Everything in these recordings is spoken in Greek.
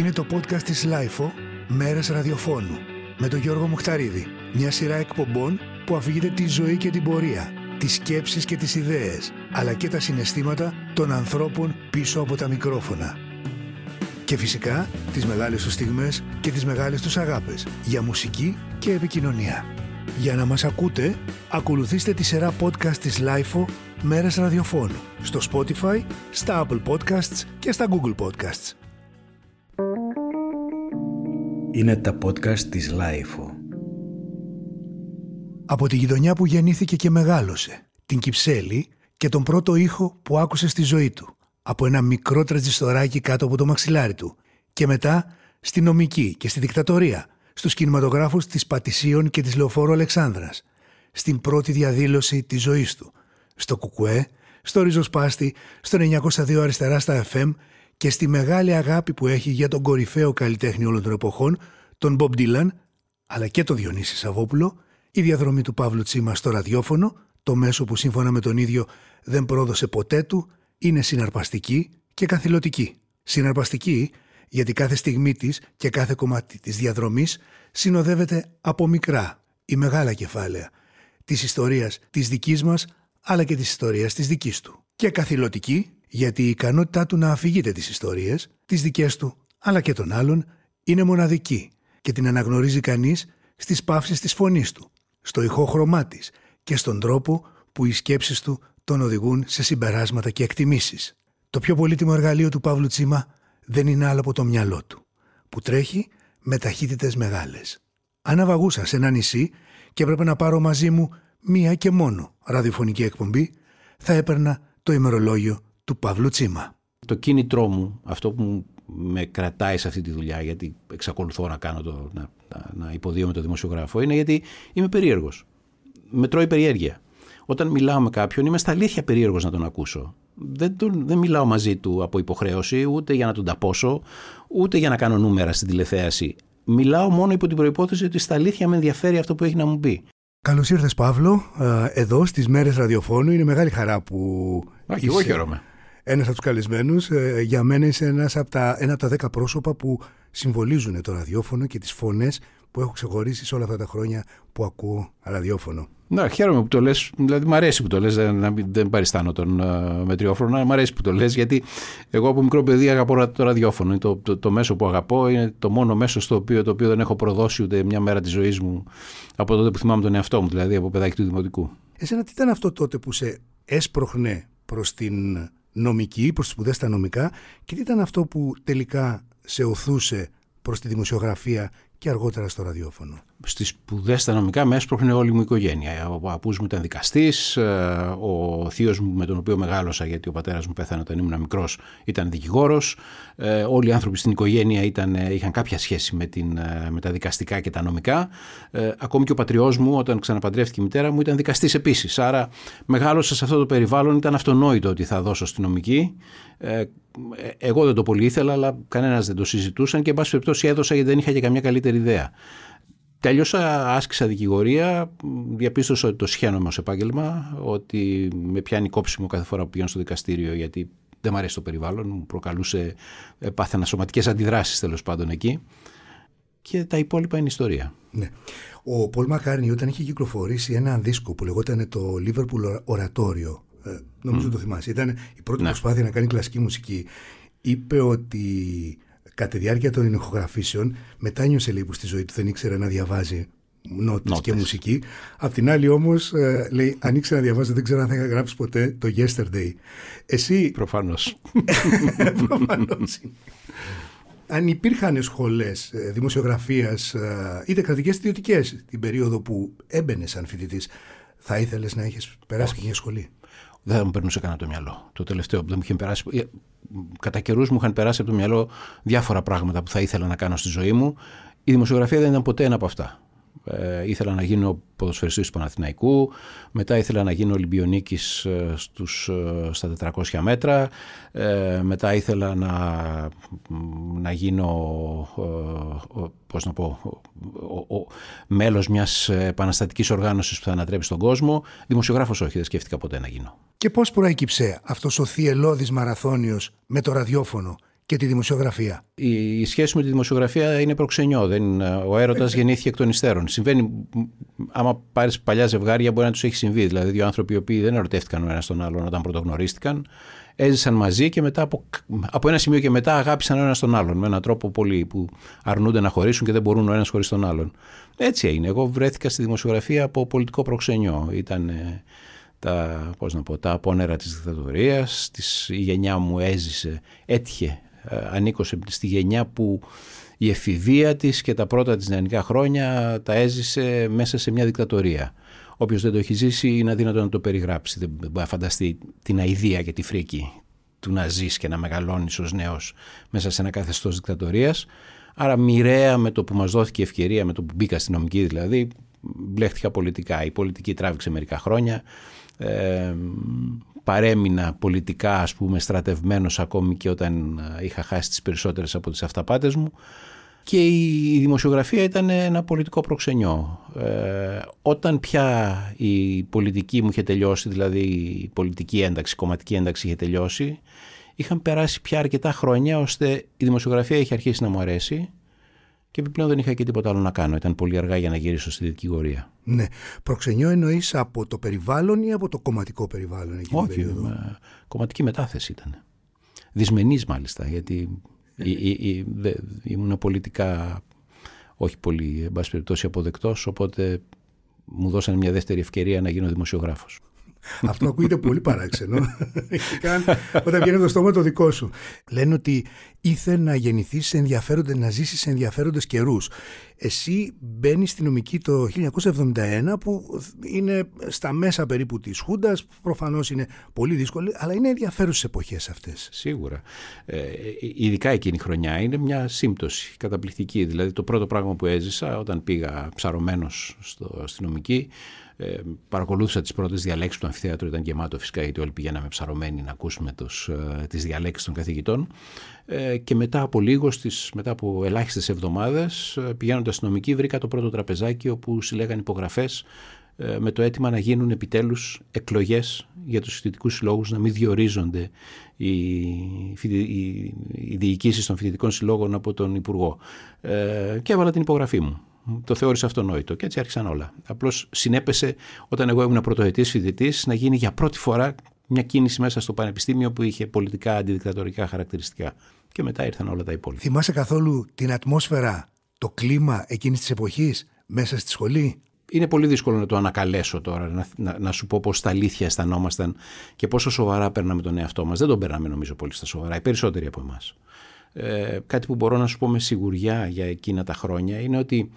Είναι το podcast της Lifo «Μέρες ραδιοφώνου» με τον Γιώργο Μουχταρίδη. Μια σειρά εκπομπών που αφηγείται τη ζωή και την πορεία, τις σκέψεις και τις ιδέες, αλλά και τα συναισθήματα των ανθρώπων πίσω από τα μικρόφωνα. Και φυσικά τις μεγάλες τους στιγμές και τις μεγάλες τους αγάπες για μουσική και επικοινωνία. Για να μας ακούτε, ακολουθήστε τη σειρά podcast της Lifo «Μέρες ραδιοφώνου» στο Spotify, στα Apple Podcasts και στα Google Podcasts. Είναι τα podcast της Lifeo. Από τη γειτονιά που γεννήθηκε και μεγάλωσε, την Κυψέλη και τον πρώτο ήχο που άκουσε στη ζωή του, από ένα μικρό τραζιστοράκι κάτω από το μαξιλάρι του και μετά στη νομική και στη δικτατορία, στους κινηματογράφους της Πατησίων και της Λεωφόρου Αλεξάνδρας, στην πρώτη διαδήλωση της ζωής του, στο Κουκουέ, στο Ριζοσπάστη, στο 902 αριστερά στα FM και στη μεγάλη αγάπη που έχει για τον κορυφαίο καλλιτέχνη όλων των εποχών, τον Μπομπ Ντίλαν, αλλά και τον Διονύση Σαββόπουλο, η διαδρομή του Παύλου Τσίμα στο ραδιόφωνο, το μέσο που σύμφωνα με τον ίδιο δεν πρόδωσε ποτέ του, είναι συναρπαστική και καθηλωτική. Συναρπαστική γιατί κάθε στιγμή της και κάθε κομμάτι της διαδρομής συνοδεύεται από μικρά ή μεγάλα κεφάλαια της ιστορίας της δικής μας αλλά και της ιστορίας της δικής του. Και καθηλωτική γιατί η ικανότητά του να αφηγείται τις ιστορίες, τις δικές του αλλά και των άλλων, είναι μοναδική και την αναγνωρίζει κανείς στις παύσεις της φωνής του, στο ηχόχρωμά της και στον τρόπο που οι σκέψεις του τον οδηγούν σε συμπεράσματα και εκτιμήσεις. Το πιο πολύτιμο εργαλείο του Παύλου Τσίμα δεν είναι άλλο από το μυαλό του, που τρέχει με ταχύτητες μεγάλες. Αν αβαγούσα σε ένα νησί και έπρεπε να πάρω μαζί μου μία και μόνο ραδιοφωνική εκπομπή, θα έπαιρνα το ημερολόγιο του Παύλου Τσίμα. Το κίνητρό μου, αυτό που με κρατάει σε αυτή τη δουλειά, γιατί εξακολουθώ να κάνω το, να, να υποδίω το δημοσιογράφο, είναι γιατί είμαι περίεργος. Με τρώει περιέργεια. Όταν μιλάω με κάποιον είμαι στα αλήθεια περίεργος να τον ακούσω. Δεν, τον, δεν μιλάω μαζί του από υποχρέωση, ούτε για να τον ταπώσω, ούτε για να κάνω νούμερα στην τηλεθέαση. Μιλάω μόνο υπό την προπόθεση ότι στα αλήθεια με ενδιαφέρει αυτό που έχει να μου πει. Καλώς ήρθες, Παύλο, εδώ στις μέρες ραδιοφώνου. Είναι μεγάλη χαρά που. Α, και εγώ χαίρομαι. Ένας από τους καλεσμένους. Ε, για μένα είσαι ένας από τα, ένα από τα δέκα πρόσωπα που συμβολίζουν το ραδιόφωνο και τις φωνές που έχω ξεχωρίσει σε όλα αυτά τα χρόνια που ακούω ραδιόφωνο. Ναι, χαίρομαι που το λες. Δηλαδή, μου αρέσει που το λες. Δεν, δεν παριστάνω τον uh, μετριόφωνο. Μου αρέσει που το λες, γιατί εγώ από μικρό παιδί αγαπώ το ραδιόφωνο. Είναι το, το, το, μέσο που αγαπώ. Είναι το μόνο μέσο στο οποίο, το οποίο δεν έχω προδώσει ούτε μια μέρα της ζωής μου από τότε που θυμάμαι τον εαυτό μου, δηλαδή από παιδάκι του δημοτικού. Εσένα, τι ήταν αυτό τότε που σε έσπροχνε προς την νομική, προς τις σπουδές στα νομικά, και τι ήταν αυτό που τελικά σε οθούσε προς τη δημοσιογραφία και αργότερα στο ραδιόφωνο. Στις σπουδές στα νομικά με έσπροχνε όλη μου η οικογένεια. Ο παππούς μου ήταν δικαστής, ε, ο θείος μου με τον οποίο μεγάλωσα, γιατί ο πατέρας μου πέθανε όταν ήμουν μικρός, ήταν δικηγόρος. Ε, όλοι οι άνθρωποι στην οικογένεια ήταν, ε, είχαν κάποια σχέση με, την, με τα δικαστικά και τα νομικά. Ακόμη και ο πατριός μου, όταν ξαναπαντρεύτηκε η μητέρα μου, ήταν δικαστής επίσης. Άρα μεγάλωσα σε αυτό το περιβάλλον, ήταν αυτονόητο ότι θα δώσω στη νομική. Εγώ δεν το πολύ ήθελα, αλλά κανένας δεν το συζητούσαν και εν πάση περιπτώσει έδωσα γιατί δεν είχα και καμιά καλύτερη ιδέα. Τέλειωσα, άσκησα δικηγορία, διαπίστωσα ότι το σχένομαι ως επάγγελμα, ότι με πιάνει κόψιμο κάθε φορά που πηγαίνω στο δικαστήριο γιατί δεν μου αρέσει το περιβάλλον, μου προκαλούσε, πάθαινα σωματικές αντιδράσεις τέλος πάντων εκεί και τα υπόλοιπα είναι ιστορία. Ναι. Ο Πολ Μακάρνι όταν είχε κυκλοφορήσει ένα δίσκο που λεγόταν το Liverpool Oratorio, ε, νομίζω mm. το θυμάσαι, ήταν η πρώτη ναι. προσπάθεια να κάνει κλασική μουσική, είπε ότι κατά τη διάρκεια των ηχογραφήσεων μετάνιωσε λίγο στη ζωή του, δεν ήξερε να διαβάζει νότες, και μουσική. Απ' την άλλη όμως ε, λέει αν ήξερα να διαβάζει δεν ξέρω αν θα είχα γράψει ποτέ το Yesterday. Εσύ... Προφανώς. Προφανώς. αν υπήρχαν σχολές ε, δημοσιογραφίας ε, είτε κρατικές είτε ιδιωτικές την περίοδο που έμπαινε σαν φοιτητής, θα ήθελες να έχεις περάσει μια σχολή; Δεν θα μου περνούσε κανένα το μυαλό. Το τελευταίο που δεν μου είχε περάσει κατά καιρούς μου είχαν περάσει από το μυαλό διάφορα πράγματα που θα ήθελα να κάνω στη ζωή μου. Η δημοσιογραφία δεν ήταν ποτέ ένα από αυτά. Ε, ήθελα να γίνω ποδοσφαιριστής του Παναθηναϊκού, μετά ήθελα να γίνω Ολυμπιονίκης ε, στους, ε, στα 400 μέτρα, ε, μετά ήθελα να, να γίνω πώς να πω, ο, ο, μέλος μιας επαναστατικής οργάνωσης που θα ανατρέψει τον κόσμο. Δημοσιογράφος όχι, δεν σκέφτηκα ποτέ να γίνω. Και πώς προέκυψε αυτός ο θυελώδης μαραθώνιος με το ραδιόφωνο; Και τη δημοσιογραφία. Η, σχέση με τη δημοσιογραφία είναι προξενιό. Δεν, ο έρωτας γεννήθηκε εκ των υστέρων. Συμβαίνει, άμα πάρεις παλιά ζευγάρια, μπορεί να τους έχει συμβεί. Δηλαδή, δύο άνθρωποι οι οποίοι δεν ερωτεύτηκαν ο ένας τον άλλον όταν πρωτογνωρίστηκαν, έζησαν μαζί και μετά από, από ένα σημείο και μετά αγάπησαν ο ένας τον άλλον. Με έναν τρόπο πολύ που αρνούνται να χωρίσουν και δεν μπορούν ο ένας χωρίς τον άλλον. Έτσι έγινε. Εγώ βρέθηκα στη δημοσιογραφία από πολιτικό προξενιό. Ήταν τα, πώς να πω, τα απόνερα της δικτατορίας, της, η γενιά μου έζησε, έτυχε, ε, ανήκω στη γενιά που η εφηβεία της και τα πρώτα της νεανικά χρόνια τα έζησε μέσα σε μια δικτατορία. Όποιος δεν το έχει ζήσει είναι αδύνατο να το περιγράψει. Δεν μπορεί να φανταστεί την αηδία και τη φρίκη του να ζεις και να μεγαλώνεις ως νέος μέσα σε ένα καθεστώς δικτατορίας. Άρα μοιραία με το που μας δόθηκε ευκαιρία, με το που μπήκα στην νομική δηλαδή, μπλέχτηκα πολιτικά. Η πολιτική τράβηξε μερικά χρόνια ε, παρέμεινα πολιτικά ας πούμε στρατευμένος ακόμη και όταν ε, είχα χάσει τις περισσότερες από τις αυταπάτες μου και η δημοσιογραφία ήταν ένα πολιτικό προξενιό. Ε, όταν πια η πολιτική μου είχε τελειώσει, δηλαδή η πολιτική ένταξη, η κομματική ένταξη είχε τελειώσει, είχαν περάσει πια αρκετά χρόνια ώστε η δημοσιογραφία είχε αρχίσει να μου αρέσει και επιπλέον δεν είχα και τίποτα άλλο να κάνω. Ήταν πολύ αργά για να γυρίσω στη δικηγορία. Ναι. Προξενιό εννοείς από το περιβάλλον ή από το κομματικό περιβάλλον εκείνη Όχι, με, κομματική μετάθεση ήταν. Δυσμενής μάλιστα, γιατί ναι. ήμουν πολιτικά όχι πολύ, εν πάση περιπτώσει, αποδεκτός, οπότε μου δώσανε μια δεύτερη ευκαιρία να γίνω δημοσιογράφος. Αυτό ακούγεται πολύ παράξενο. όταν βγαίνει από το στόμα το δικό σου. Λένε ότι ήθελε να γεννηθείς σε ενδιαφέροντε, να ζήσεις σε ενδιαφέροντες καιρούς. Εσύ μπαίνει στη νομική το 1971 που είναι στα μέσα περίπου της Χούντας. Προφανώς είναι πολύ δύσκολη, αλλά είναι ενδιαφέρουσες εποχές αυτές. Σίγουρα. Ε, ειδικά εκείνη η χρονιά είναι μια σύμπτωση καταπληκτική. Δηλαδή το πρώτο πράγμα που έζησα όταν πήγα ψαρωμένος στη νομική ε, παρακολούθησα τις πρώτες διαλέξεις του αμφιθέατρου, ήταν γεμάτο φυσικά γιατί όλοι πηγαίναμε ψαρωμένοι να ακούσουμε τους, ε, τις διαλέξεις των καθηγητών ε, και μετά από λίγος, στις, μετά από ελάχιστες εβδομάδες ε, πηγαίνοντας στην νομική βρήκα το πρώτο τραπεζάκι όπου συλλέγαν υπογραφές ε, με το αίτημα να γίνουν επιτέλους εκλογές για τους φοιτητικούς συλλόγους, να μην διορίζονται οι, οι, οι διοικήσεις των φοιτητικών συλλόγων από τον Υπουργό. Ε, και έβαλα την υπογραφή μου το θεώρησα αυτονόητο και έτσι άρχισαν όλα. Απλώς συνέπεσε όταν εγώ ήμουν πρωτοετής φοιτητής να γίνει για πρώτη φορά μια κίνηση μέσα στο πανεπιστήμιο που είχε πολιτικά αντιδικτατορικά χαρακτηριστικά. Και μετά ήρθαν όλα τα υπόλοιπα. Θυμάσαι καθόλου την ατμόσφαιρα, το κλίμα εκείνης της εποχής μέσα στη σχολή; Είναι πολύ δύσκολο να το ανακαλέσω τώρα, να, να, να σου πω πώς τα αλήθεια αισθανόμασταν και πόσο σοβαρά παίρναμε τον εαυτό μας. Δεν τον περνάμε νομίζω πολύ στα σοβαρά, οι περισσότεροι από εμάς. Ε, κάτι που μπορώ να σου πω με σιγουριά για εκείνα τα χρόνια είναι ότι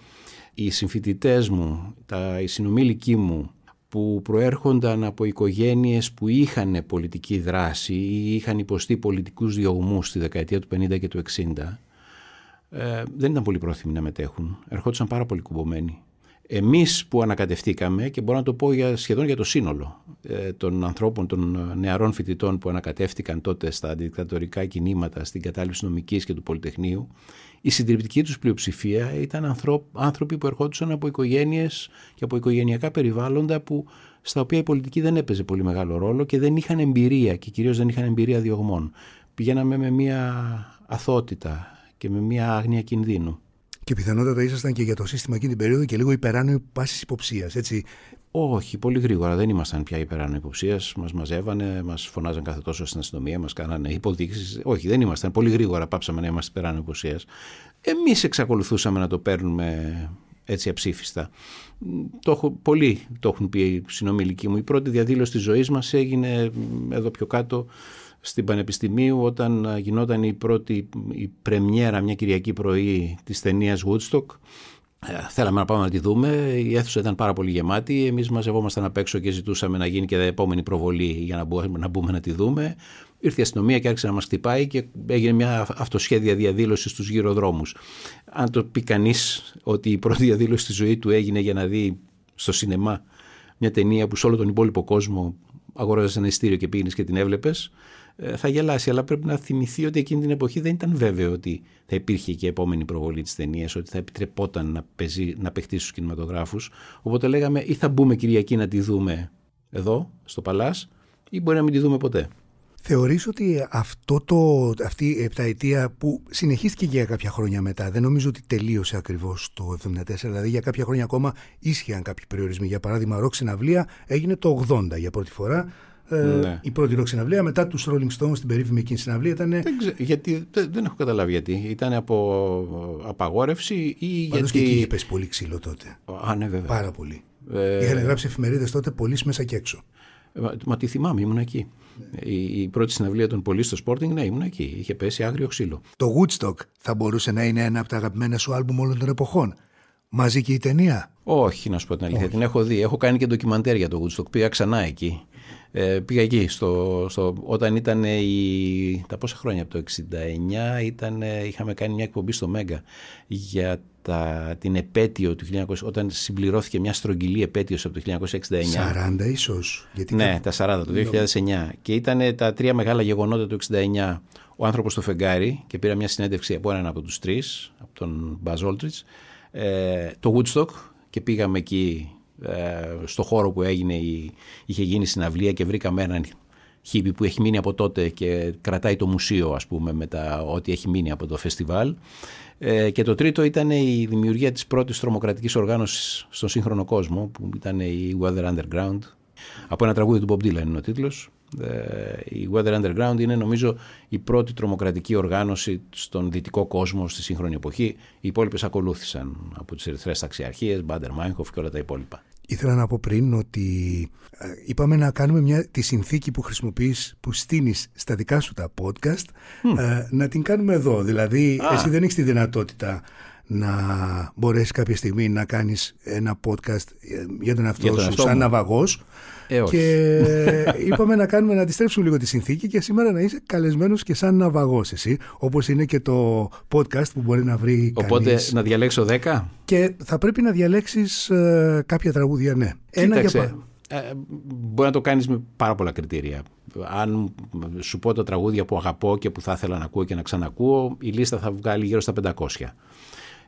οι συμφοιτητές μου, τα, οι συνομήλικοί μου που προέρχονταν από οικογένειες που είχαν πολιτική δράση ή είχαν υποστεί πολιτικούς διωγμούς στη δεκαετία του 50 και του 60 ε, δεν ήταν πολύ πρόθυμοι να μετέχουν. Ερχόντουσαν πάρα πολύ κουμπωμένοι. Εμείς που ανακατευτήκαμε και μπορώ να το πω για, σχεδόν για το σύνολο ε, των ανθρώπων, των νεαρών φοιτητών που ανακατεύτηκαν τότε στα αντιδικτατορικά κινήματα, στην κατάληψη νομικής και του Πολυτεχνείου, η συντριπτική τους πλειοψηφία ήταν άνθρωποι που ερχόντουσαν από οικογένειες και από οικογενειακά περιβάλλοντα που, στα οποία η πολιτική δεν έπαιζε πολύ μεγάλο ρόλο και δεν είχαν εμπειρία και κυρίως δεν είχαν εμπειρία διωγμών. Πηγαίναμε με μια αθότητα και με μια άγνοια κινδύνου. Και πιθανότατα ήσασταν και για το σύστημα εκείνη την περίοδο και λίγο υπεράνω πάσης υποψίας, έτσι. Όχι, πολύ γρήγορα. Δεν ήμασταν πια υπεράνω υποψίας. Μας μαζεύανε, μας φωνάζαν κάθε τόσο στην αστυνομία, μας κάνανε υποδείξεις. Όχι, δεν ήμασταν. Πολύ γρήγορα πάψαμε να είμαστε υπεράνω υποψίας. Εμείς εξακολουθούσαμε να το παίρνουμε έτσι αψήφιστα. Το έχω, πολλοί το έχουν πει οι συνομιλικοί μου. Η πρώτη διαδήλωση της ζωής μας έγινε εδώ πιο κάτω στην Πανεπιστημίου όταν γινόταν η πρώτη η πρεμιέρα μια Κυριακή πρωί της ταινίας Woodstock. Ε, θέλαμε να πάμε να τη δούμε. Η αίθουσα ήταν πάρα πολύ γεμάτη. Εμείς μαζευόμασταν απ' έξω και ζητούσαμε να γίνει και η επόμενη προβολή για να μπούμε να, μπούμε να τη δούμε. Ήρθε η αστυνομία και άρχισε να μας χτυπάει και έγινε μια αυτοσχέδια διαδήλωσης στους γύρω δρόμου. Αν το πει κανείς ότι η πρώτη διαδήλωση στη ζωή του έγινε για να δει στο σινεμά μια ταινία που σε όλο τον υπόλοιπο κόσμο αγόραζες ένα ειστήριο και πήγαινες και την έβλεπες, ε, θα γελάσει. Αλλά πρέπει να θυμηθεί ότι εκείνη την εποχή δεν ήταν βέβαιο ότι θα υπήρχε και επόμενη προβολή της ταινίας, ότι θα επιτρεπόταν να, παίζει, να παιχτεί στους κινηματογράφους. Οπότε λέγαμε ή θα μπούμε Κυριακή να τη δούμε εδώ, στο Παλάς, ή μπορεί να μην τη δούμε ποτέ. Θεωρείς ότι αυτό το, αυτή η επταετία που συνεχίστηκε για κάποια χρόνια μετά, δεν νομίζω ότι τελείωσε ακριβώς το 1974, δηλαδή για κάποια χρόνια ακόμα ίσχυαν κάποιοι περιορισμοί. Για παράδειγμα, ροκ συναυλία έγινε το 80 για πρώτη φορά. Ε, ναι. Η πρώτη ροκ συναυλία μετά τους Rolling Stones στην περίφημη εκείνη συναυλία ήταν. Δεν, ξέ, γιατί, δεν, δεν, έχω καταλάβει γιατί. Ήταν από απαγόρευση ή Πάντως γιατί. και εκεί είχε πέσει πολύ ξύλο τότε. Α, ναι, βέβαια. Πάρα πολύ. Ε... Είχαν γράψει εφημερίδες τότε πολύ μέσα και έξω. Μα, μα τι θυμάμαι, ήμουν εκεί. Η, η, πρώτη συναυλία των Πολύς στο Sporting, ναι, ήμουν εκεί. Είχε πέσει άγριο ξύλο. Το Woodstock θα μπορούσε να είναι ένα από τα αγαπημένα σου άλμπουμ όλων των εποχών. Μαζί και η ταινία; Όχι, να σου πω την αλήθεια. Την έχω δει. Έχω κάνει και ντοκιμαντέρ για το Woodstock. Πήγα ξανά εκεί. Ε, πήγα εκεί στο, στο, όταν ήταν η, τα πόσα χρόνια από το 69 ήταν, είχαμε κάνει μια εκπομπή στο Μέγκα για τα, την επέτειο του 1900 όταν συμπληρώθηκε μια στρογγυλή επέτειος από το 1969 40 ίσως γιατί ναι τα 40 το 2009 και ήταν τα τρία μεγάλα γεγονότα του 69 ο άνθρωπος στο φεγγάρι και πήρα μια συνέντευξη από έναν από τους τρεις από τον Μπαζ Όλτριτς ε, το Woodstock και πήγαμε εκεί ε, στο χώρο που έγινε η, είχε γίνει συναυλία και βρήκαμε έναν χίπη που έχει μείνει από τότε και κρατάει το μουσείο ας πούμε με τα, ό,τι έχει μείνει από το φεστιβάλ. Ε, και το τρίτο ήταν η δημιουργία της πρώτης τρομοκρατικής οργάνωσης στον σύγχρονο κόσμο που ήταν η Weather Underground από ένα τραγούδι του Bob Dylan είναι ο τίτλος. ε, η Weather Underground είναι νομίζω η πρώτη τρομοκρατική οργάνωση στον δυτικό κόσμο στη σύγχρονη εποχή. Οι υπόλοιπες ακολούθησαν από τις ερυθρές ταξιαρχίες, Μπάντερ Μάινχοφ και όλα τα υπόλοιπα. Ήθελα να πω πριν ότι ε, είπαμε να κάνουμε μια, τη συνθήκη που χρησιμοποιείς, που στείνεις στα δικά σου τα podcast, ε, να την κάνουμε εδώ. Δηλαδή, εσύ δεν έχεις τη δυνατότητα να μπορέσεις κάποια στιγμή να κάνεις ένα podcast για τον εαυτό σου σαν ναυαγός ε, και είπαμε να κάνουμε να αντιστρέψουμε λίγο τη συνθήκη και σήμερα να είσαι καλεσμένος και σαν ναυαγός εσύ όπως είναι και το podcast που μπορεί να βρει Οπότε κανείς. να διαλέξω 10 και θα πρέπει να διαλέξεις ε, κάποια τραγούδια ναι. Κοίταξε, Ένα για... ε, μπορεί να το κάνεις με πάρα πολλά κριτήρια. Αν σου πω τα τραγούδια που αγαπώ και που θα ήθελα να ακούω και να ξανακούω η λίστα θα βγάλει γύρω στα 500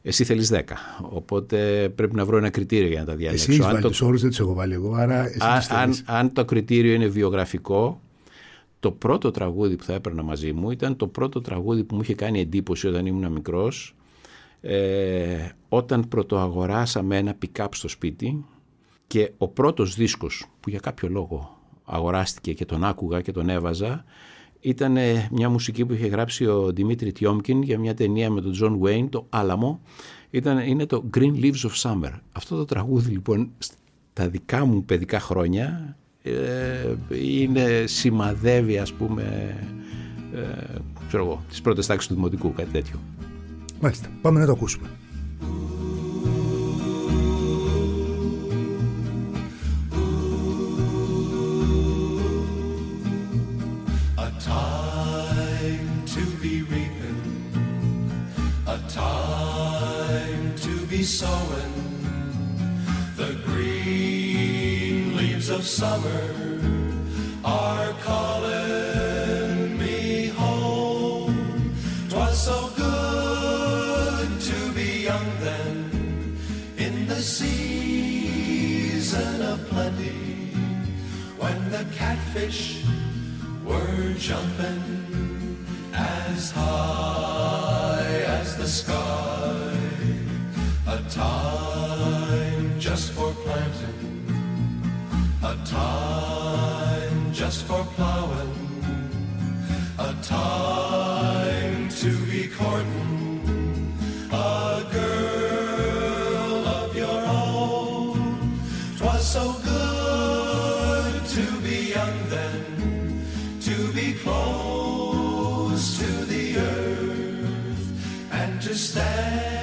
εσύ θέλεις 10. Οπότε πρέπει να βρω ένα κριτήριο για να τα διαλέξω. Εσύ βάλει το... τους όρους, δεν τους έχω βάλει εγώ. Άρα εσύ αν, αν, αν το κριτήριο είναι βιογραφικό, το πρώτο τραγούδι που θα έπαιρνα μαζί μου ήταν το πρώτο τραγούδι που μου είχε κάνει εντύπωση όταν ήμουν μικρός. Ε, όταν πρωτοαγοράσαμε ένα pick-up στο σπίτι και ο πρώτος δίσκος που για κάποιο λόγο αγοράστηκε και τον άκουγα και τον έβαζα ήταν μια μουσική που είχε γράψει ο Δημήτρι Τιόμκιν για μια ταινία με τον Τζον Βέιν, το Άλαμο. Ήταν, είναι το Green Leaves of Summer. Αυτό το τραγούδι λοιπόν στα δικά μου παιδικά χρόνια ε, είναι, σημαδεύει ας πούμε ε, ξέρω εγώ, τις πρώτες τάξεις του Δημοτικού, κάτι τέτοιο. Μάλιστα, πάμε να το ακούσουμε. Sowing the green leaves of summer are calling me home. Twas so good to be young then in the season of plenty when the catfish were jumping as high as the sky time just for plowing, a time to be courting a girl of your own. Twas so good to be young then, to be close to the earth, and to stand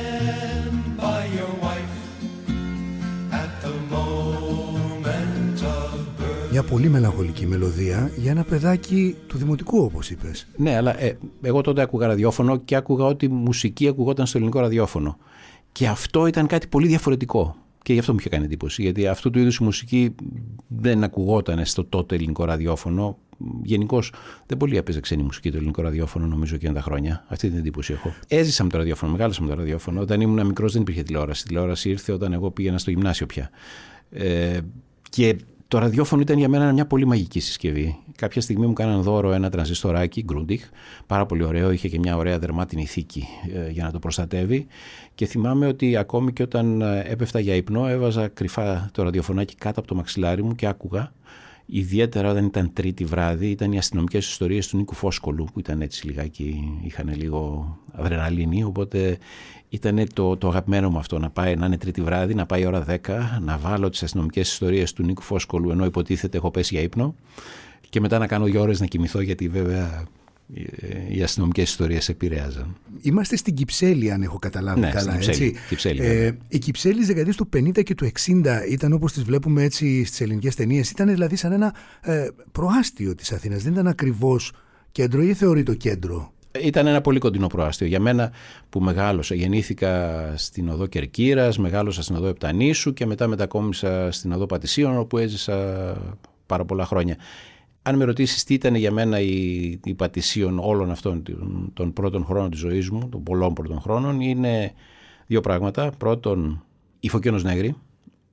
πολύ μελαγχολική μελωδία για ένα παιδάκι του δημοτικού όπως είπες. Ναι, αλλά ε, εγώ τότε άκουγα ραδιόφωνο και άκουγα ότι μουσική ακουγόταν στο ελληνικό ραδιόφωνο. Και αυτό ήταν κάτι πολύ διαφορετικό. Και γι' αυτό μου είχε κάνει εντύπωση. Γιατί αυτού του είδους η μουσική δεν ακουγόταν στο τότε ελληνικό ραδιόφωνο. Γενικώ δεν πολύ έπαιζε ξένη μουσική το ελληνικό ραδιόφωνο, νομίζω εκείνα τα χρόνια. Αυτή την εντύπωση έχω. Έζησα με το ραδιόφωνο, μεγάλωσα με το ραδιόφωνο. Όταν ήμουν μικρός δεν υπήρχε τηλεόραση. Η τηλεόραση ήρθε όταν εγώ πήγαινα στο γυμνάσιο πια. Ε, και το ραδιόφωνο ήταν για μένα μια πολύ μαγική συσκευή. Κάποια στιγμή μου κάναν δώρο ένα τρανζιστοράκι, Grundig, πάρα πολύ ωραίο, είχε και μια ωραία δερμάτινη θήκη ε, για να το προστατεύει. Και θυμάμαι ότι ακόμη και όταν ε, έπεφτα για ύπνο έβαζα κρυφά το ραδιοφωνάκι κάτω από το μαξιλάρι μου και άκουγα Ιδιαίτερα όταν ήταν τρίτη βράδυ, ήταν οι αστυνομικές ιστορίες του Νίκου Φόσκολου, που ήταν έτσι λιγάκι, είχαν λίγο αδρεναλίνη. Οπότε ήταν το, το αγαπημένο μου αυτό, να, πάει, να είναι τρίτη βράδυ, να πάει ώρα 10, να βάλω τις αστυνομικές ιστορίες του Νίκου Φόσκολου, ενώ υποτίθεται έχω πέσει για ύπνο, και μετά να κάνω δύο ώρες να κοιμηθώ, γιατί βέβαια οι αστυνομικές ιστορίες επηρέαζαν. Είμαστε στην Κυψέλη, αν έχω καταλάβει ναι, καλά. Στην έτσι. Κυψέλη, ε, οι Κυψέλη δεκαετίε του 50 και του 60 ήταν όπως τις βλέπουμε έτσι στις ελληνικές ταινίες. Ήταν δηλαδή σαν ένα ε, προάστιο της Αθήνας. Δεν ήταν ακριβώς κέντρο ή θεωρεί το κέντρο; Ήταν ένα πολύ κοντινό προάστιο. Για μένα που μεγάλωσα, γεννήθηκα στην οδό Κερκύρας, μεγάλωσα στην οδό Επτανήσου και μετά μετακόμισα στην οδό Πατησίων όπου έζησα πάρα πολλά χρόνια αν με ρωτήσεις τι ήταν για μένα η, η πατησίων όλων αυτών των, πρώτων χρόνων της ζωής μου, των πολλών πρώτων χρόνων, είναι δύο πράγματα. Πρώτον, η Φωκένος Νέγρη,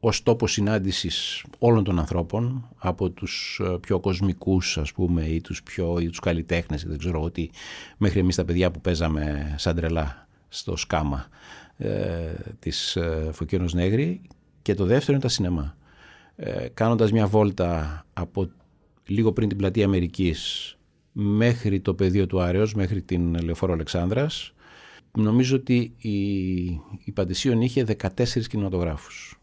ως τόπο συνάντησης όλων των ανθρώπων, από τους ε, πιο κοσμικούς ας πούμε ή τους, πιο, ή τους καλλιτέχνες, δεν ξέρω εγώ τι, μέχρι εμείς τα παιδιά που παίζαμε σαν τρελά στο σκάμα ε, της ε, Φωκένος Νέγρη και το δεύτερο είναι τα σινεμά. Ε, κάνοντας μια βόλτα από λίγο πριν την πλατεία Αμερικής μέχρι το πεδίο του Άρεος, μέχρι την Λεωφόρο Αλεξάνδρας, νομίζω ότι η, η Παντησίων είχε 14 κινηματογράφους.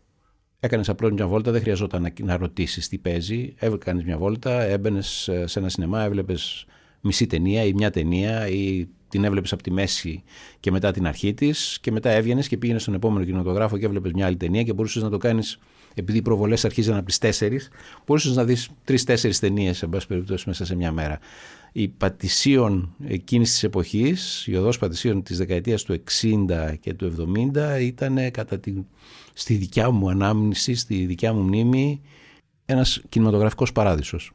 Έκανες απλώς μια βόλτα, δεν χρειαζόταν να, να ρωτήσεις τι παίζει. Έκανε μια βόλτα, έμπαινες σε ένα σινεμά, έβλεπες μισή ταινία ή μια ταινία ή την έβλεπες από τη μέση και μετά την αρχή της. Και μετά έβγαινες και πήγαινες στον επόμενο κινηματογράφο και έβλεπες μια άλλη ταινία και μπορούσες να το κάνεις επειδή οι προβολές αρχίζαν από τις 4, μπορούσε να δεις τρει-τέσσερι ταινίες, εν πάση περιπτώσει, μέσα σε μια μέρα. Η Πατησίων εκείνης της εποχής, η οδός Πατησίων της δεκαετίας του 60 και του 70, ήταν κατά τη, στη δικιά μου ανάμνηση, στη δικιά μου μνήμη, ένας κινηματογραφικός παράδεισος.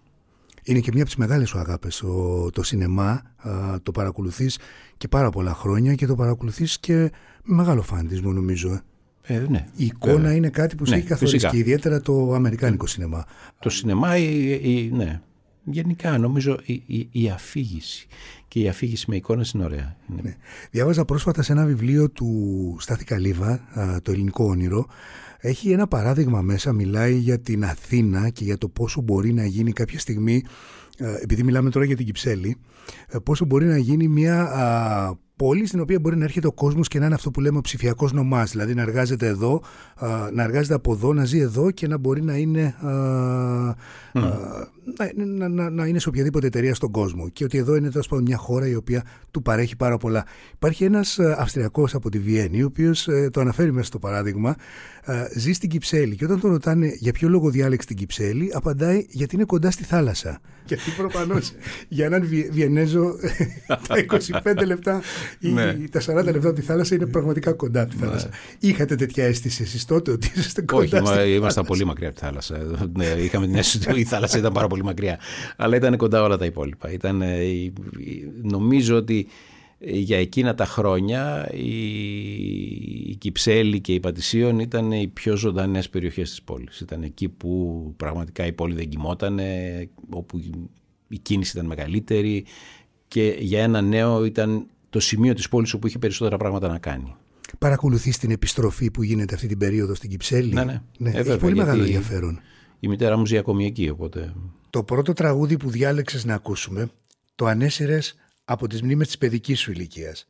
Είναι και μια από τις μεγάλες σου αγάπες το σινεμά. το παρακολουθείς και πάρα πολλά χρόνια και το παρακολουθείς και με μεγάλο φαντισμό, νομίζω. Ε. Ε, ναι, η εικόνα είναι κάτι που σου ναι, έχει καθορίσει και ιδιαίτερα το αμερικάνικο σινεμά. Το σινεμά, η, η, ναι. Γενικά νομίζω η, η, η, αφήγηση και η αφήγηση με εικόνες είναι ωραία. Ναι. Διάβαζα πρόσφατα σε ένα βιβλίο του Στάθη Καλίβα, το ελληνικό όνειρο. Έχει ένα παράδειγμα μέσα, μιλάει για την Αθήνα και για το πόσο μπορεί να γίνει κάποια στιγμή, επειδή μιλάμε τώρα για την Κυψέλη, ε, πόσο μπορεί να γίνει μια πόλη στην οποία μπορεί να έρχεται ο κόσμος και να είναι αυτό που λέμε ο ψηφιακός νομάς. Δηλαδή να εργάζεται εδώ, να εργάζεται από εδώ, να ζει εδώ και να μπορεί να είναι, να, να, να, είναι σε οποιαδήποτε εταιρεία στον κόσμο. Και ότι εδώ είναι τόσο μια χώρα η οποία του παρέχει πάρα πολλά. Υπάρχει ένας Αυστριακός από τη Βιέννη, ο οποίος ε, το αναφέρει μέσα στο παράδειγμα, ζει στην Κυψέλη. Και όταν τον ρωτάνε για ποιο λόγο διάλεξε την Κυψέλη, απαντάει γιατί είναι κοντά στη θάλασσα. Γιατί προφανώς για έναν Βιενέζο τα 25 λεπτά ή ναι. τα 40 λεπτά από τη θάλασσα είναι πραγματικά κοντά από τη ναι. θάλασσα. Ναι. Είχατε τέτοια αίσθηση εσείς τότε ότι είσαστε κοντά. Όχι, ήμασταν πολύ μακριά από τη θάλασσα. ναι, είχαμε την αίσθηση ότι η θάλασσα ήταν πάρα πολύ μακριά. Αλλά ήταν κοντά όλα τα υπόλοιπα. Ήταν, νομίζω ότι για εκείνα τα χρόνια η, η Κυψέλη και η Πατησίων ήταν οι πιο ζωντανές περιοχές της πόλης. Ήταν εκεί που πραγματικά η πόλη δεν κοιμόταν, όπου η κίνηση ήταν μεγαλύτερη και για ένα νέο ήταν το σημείο της πόλης όπου είχε περισσότερα πράγματα να κάνει. Παρακολουθείς την επιστροφή που γίνεται αυτή την περίοδο στην Κυψέλη; Ναι, ναι. ναι ε, έχει πολύ μεγάλο ενδιαφέρον. Η μητέρα μου ζει ακόμη εκεί, οπότε... Το πρώτο τραγούδι που διάλεξες να ακούσουμε το ανέσυρες από τις μνήμες της παιδικής σου ηλικίας.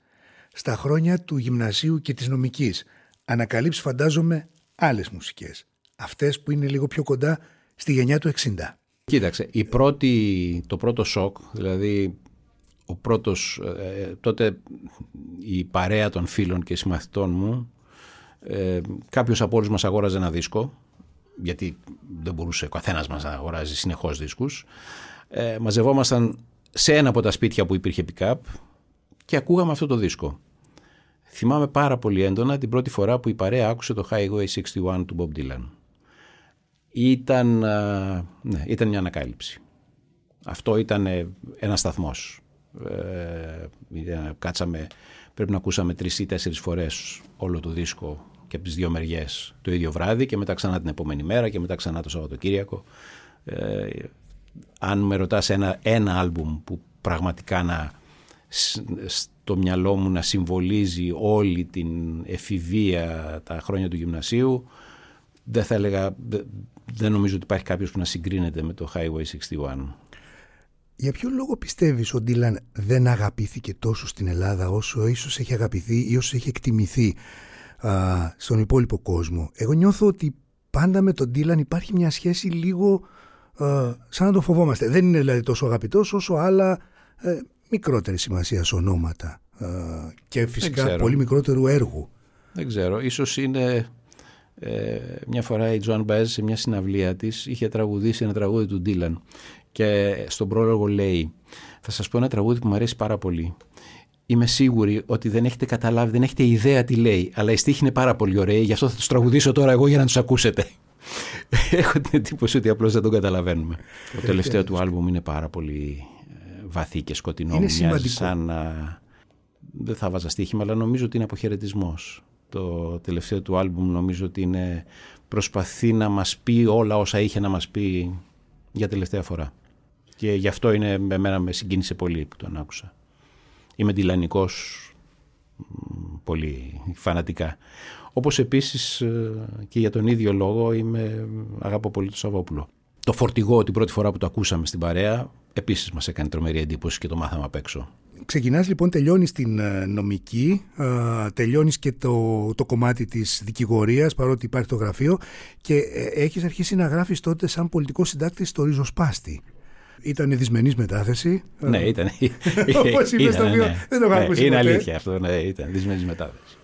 Στα χρόνια του γυμνασίου και της νομικής ανακαλύψει φαντάζομαι άλλες μουσικές. Αυτές που είναι λίγο πιο κοντά στη γενιά του 60. Κοίταξε, η πρώτη, το πρώτο σοκ, δηλαδή ο πρώτος, ε, τότε η παρέα των φίλων και συμμαθητών μου, ε, κάποιος από όλους μας αγόραζε ένα δίσκο, γιατί δεν μπορούσε ο καθένας μας να αγοράζει συνεχώς δίσκους. Ε, μαζευόμασταν σε ένα από τα σπίτια που υπήρχε pick-up και ακούγαμε αυτό το δίσκο. Θυμάμαι πάρα πολύ έντονα την πρώτη φορά που η παρέα άκουσε το Highway 61 του Bob Dylan. Ήταν, ναι, ήταν μια ανακάλυψη. Αυτό ήταν ένας σταθμός. Ε, κάτσαμε, πρέπει να ακούσαμε τρεις ή τέσσερις φορές όλο το δίσκο και από τις δύο μεριές το ίδιο βράδυ και μετά ξανά την επόμενη μέρα και μετά ξανά το Σαββατοκύριακο. Ε, αν με ρωτάς ένα, ένα άλμπουμ που πραγματικά να στο μυαλό μου να συμβολίζει όλη την εφηβεία τα χρόνια του γυμνασίου δεν θα έλεγα δεν νομίζω ότι υπάρχει κάποιος που να συγκρίνεται με το Highway 61 Για ποιο λόγο πιστεύεις ο Ντίλαν δεν αγαπήθηκε τόσο στην Ελλάδα όσο ίσως έχει αγαπηθεί ή όσο έχει εκτιμηθεί α, στον υπόλοιπο κόσμο; Εγώ νιώθω ότι πάντα με τον Ντίλαν υπάρχει μια σχέση λίγο α, σαν να το φοβόμαστε Δεν είναι δηλαδή τόσο αγαπητός όσο άλλα ε, μικρότερη σημασία ονόματα ε, και φυσικά πολύ μικρότερου έργου. Δεν ξέρω. Ίσως είναι ε, μια φορά η Τζοάν Μπαέζ σε μια συναυλία της είχε τραγουδήσει ένα τραγούδι του Ντίλαν και στον πρόλογο λέει θα σας πω ένα τραγούδι που μου αρέσει πάρα πολύ. Είμαι σίγουρη ότι δεν έχετε καταλάβει, δεν έχετε ιδέα τι λέει, αλλά η στίχη είναι πάρα πολύ ωραία, γι' αυτό θα τους τραγουδήσω τώρα εγώ για να τους ακούσετε. Έχω την εντύπωση ότι απλώς δεν τον καταλαβαίνουμε. Το τελευταίο του άλμπουμ είναι πάρα πολύ βαθύ και σκοτεινό. Είναι σημαντικό. σαν να... Δεν θα βάζα στοίχημα, αλλά νομίζω ότι είναι αποχαιρετισμός. Το τελευταίο του άλμπουμ νομίζω ότι είναι προσπαθεί να μας πει όλα όσα είχε να μας πει για τελευταία φορά. Και γι' αυτό είναι, εμένα με συγκίνησε πολύ που τον άκουσα. Είμαι τηλανικός πολύ φανατικά. Όπως επίσης ε, και για τον ίδιο λόγο είμαι, αγαπώ πολύ τον Σαββόπουλο. Το φορτηγό την πρώτη φορά που το ακούσαμε στην παρέα επίσης μας έκανε τρομερή εντύπωση και το μάθαμε απ' έξω. Ξεκινάς λοιπόν, τελειώνεις την ε, νομική, ε, τελειώνεις και το, το κομμάτι της δικηγορίας παρότι υπάρχει το γραφείο και ε, έχεις αρχίσει να γράφεις τότε σαν πολιτικός συντάκτης στο Ριζοσπάστη. Ήταν δυσμενής μετάθεση. Ναι, ήταν. Όπως είπε στο βίο, δεν το έχω ναι, ακούσει Είναι αλήθεια αυτό, ναι, ήταν δυσμενής μετάθεση.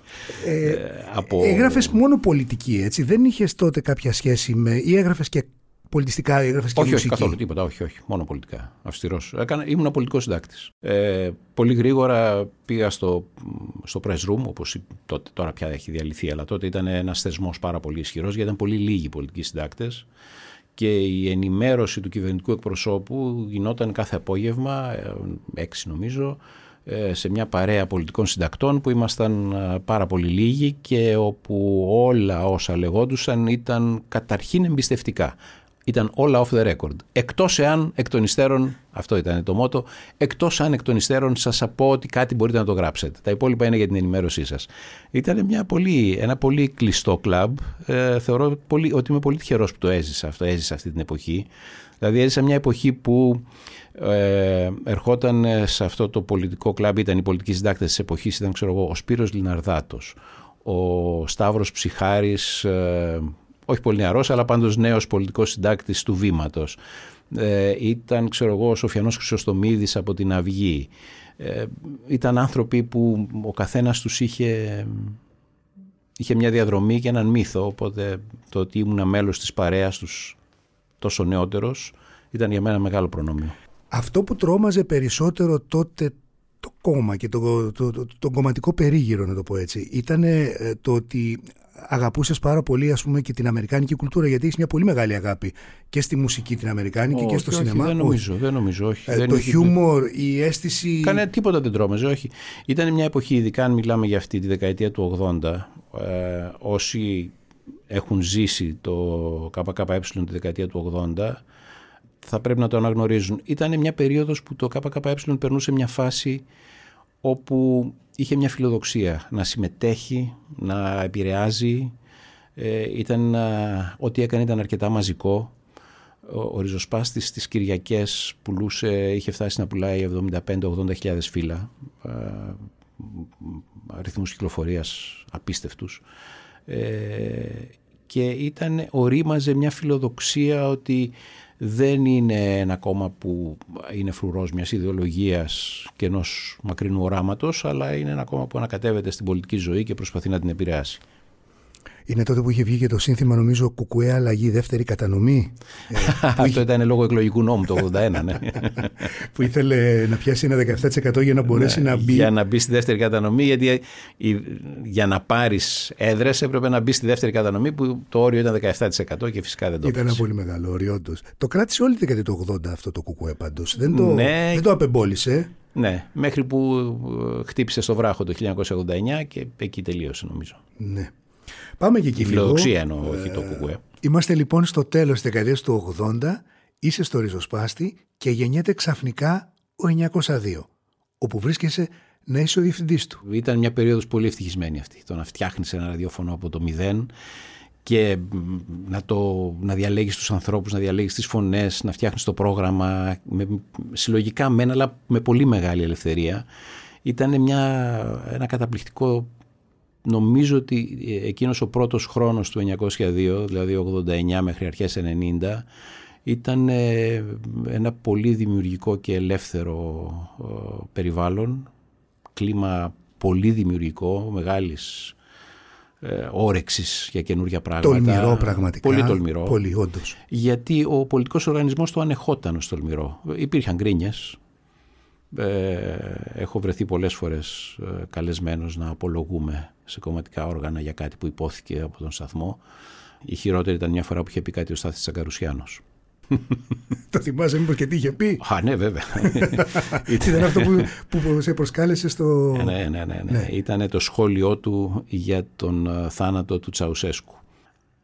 Ε, από... Έγραφες μόνο πολιτική, έτσι. Δεν είχες τότε κάποια σχέση με... ή έγραφες και πολιτιστικά έγραφες και όχι, μουσική; Όχι, καθόλου τίποτα. Όχι, όχι. Μόνο πολιτικά. Αυστηρός. Ήμουν πολιτικός συντάκτης. Ε, πολύ γρήγορα πήγα στο, στο press room, όπως τότε, τώρα πια έχει διαλυθεί, αλλά τότε ήταν ένας θεσμός πάρα πολύ ισχυρός, γιατί ήταν πολύ λίγοι πολιτικοί συντάκτες. Και η ενημέρωση του κυβερνητικού εκπροσώπου γινόταν κάθε απόγευμα, ε, έξι νομίζω, ε, σε μια παρέα πολιτικών συντακτών που ήμασταν ε, πάρα πολύ λίγοι και όπου όλα όσα λεγόντουσαν ήταν καταρχήν εμπιστευτικά ήταν όλα off the record. Εκτός εάν εκ των υστέρων, αυτό ήταν το μότο, εκτός αν εκ των υστέρων σας πω ότι κάτι μπορείτε να το γράψετε. Τα υπόλοιπα είναι για την ενημέρωσή σας. Ήταν μια πολύ, ένα πολύ κλειστό κλαμπ. Ε, θεωρώ πολύ, ότι είμαι πολύ τυχερός που το έζησα αυτό, έζησα αυτή την εποχή. Δηλαδή έζησα μια εποχή που ε, ερχόταν σε αυτό το πολιτικό κλαμπ, ήταν οι πολιτικοί συντάκτες της εποχής, ήταν ξέρω εγώ, ο Σπύρος Λιναρδάτος, ο Σταύρος Ψυχάρης, ε, όχι πολύ νεαρός, αλλά πάντως νέος πολιτικός συντάκτης του βήματος. Ε, ήταν, ξέρω εγώ, ο Σοφιανός Χρυσοστομίδης από την Αυγή. Ε, ήταν άνθρωποι που ο καθένας τους είχε, είχε μια διαδρομή και έναν μύθο, οπότε το ότι ήμουν μέλος της παρέας τους τόσο νεότερος ήταν για μένα μεγάλο προνόμιο. Αυτό που τρόμαζε περισσότερο τότε το κόμμα και το, το, το, το, κομματικό περίγυρο, να το πω έτσι, ήταν ε, το ότι αγαπούσες πάρα πολύ ας πούμε, και την Αμερικάνικη κουλτούρα, γιατί έχεις μια πολύ μεγάλη αγάπη και στη μουσική την Αμερικάνικη και στο όχι, σινεμά. Δεν νομίζω, δεν νομίζω. Όχι. Ε, δεν το χιούμορ, η αίσθηση. Κανένα τίποτα δεν τρόμαζε, όχι. Ήταν μια εποχή, ειδικά αν μιλάμε για αυτή τη δεκαετία του 80, ε, όσοι έχουν ζήσει το ΚΚΕ τη δεκαετία του 80, θα πρέπει να το αναγνωρίζουν. Ήταν μια περίοδος που το ΚΚΕ περνούσε μια φάση όπου είχε μια φιλοδοξία να συμμετέχει, να επηρεάζει. Ε, ήταν, ό,τι έκανε ήταν αρκετά μαζικό. Ο, ο ριζοσπάστης στις Κυριακές πουλούσε, είχε φτάσει να πουλάει 75-80 χιλιάδες φύλλα. Ε, αριθμούς κυκλοφορίας απίστευτους. Ε, και ήταν, ορίμαζε μια φιλοδοξία ότι δεν είναι ένα κόμμα που είναι φρουρός μιας ιδεολογίας και ενός μακρινού οράματος, αλλά είναι ένα κόμμα που ανακατεύεται στην πολιτική ζωή και προσπαθεί να την επηρεάσει. Είναι τότε που είχε βγει και το σύνθημα, νομίζω, Κουκουέ αλλαγή δεύτερη κατανομή. Ε, Αυτό ήταν λόγω εκλογικού νόμου το 81, ναι. που ήθελε να πιάσει ένα 17% για να μπορέσει ναι, να μπει. Για να μπει στη δεύτερη κατανομή, γιατί για να πάρεις έδρες έπρεπε να μπει στη δεύτερη κατανομή που το όριο ήταν 17% και φυσικά δεν το Ήταν ένα πολύ μεγάλο όριο, όντως. Το κράτησε όλη τη δεκαετία του 80 αυτό το Κουκουέ πάντως. Δεν, το, ναι. δεν το απεμπόλησε. Ναι, μέχρι που ε, χτύπησε στο βράχο το 1989 και εκεί τελείωσε νομίζω. Ναι. Πάμε και εκεί λίγο. Φιλοδοξία εννοώ, όχι το κουκουέ. Είμαστε λοιπόν στο τέλος της δεκαετίας του 80. Είσαι στο ριζοσπάστη και γεννιέται ξαφνικά ο 902, όπου βρίσκεσαι να είσαι ο διευθυντής του. Ήταν μια περίοδος πολύ ευτυχισμένη αυτή. Το να φτιάχνεις ένα ραδιόφωνο από το μηδέν και να, το, να διαλέγεις τους ανθρώπους, να διαλέγεις τις φωνές, να φτιάχνεις το πρόγραμμα με, συλλογικά μένα αλλά με πολύ μεγάλη ελευθερία. Ήταν μια, ένα καταπληκτικό, νομίζω ότι εκείνος ο πρώτος χρόνος του 1902, δηλαδή 89 μέχρι αρχές 90, ήταν ε, ένα πολύ δημιουργικό και ελεύθερο ε, περιβάλλον, κλίμα πολύ δημιουργικό, μεγάλης ε, όρεξης για καινούργια πράγματα. Τολμηρό πραγματικά. Πολύ τολμηρό. Πολύ όντως. Γιατί ο πολιτικός οργανισμός το ανεχόταν ως τολμηρό. Υπήρχαν γκρίνιες. Ε, έχω βρεθεί πολλές φορές ε, καλεσμένος να απολογούμε σε κομματικά όργανα για κάτι που υπόθηκε από τον σταθμό. Η χειρότερη ήταν μια φορά που είχε πει κάτι ο Στάθης Τσαγκαρουσιάνος. Το θυμάσαι μήπως και τι είχε πει; Α, ναι, βέβαια. Ήταν αυτό που, που σε προσκάλεσε στο... Ναι, ναι, ναι. ναι. ναι. Ήταν το σχόλιο του για τον ε, θάνατο του Τσαουσέσκου.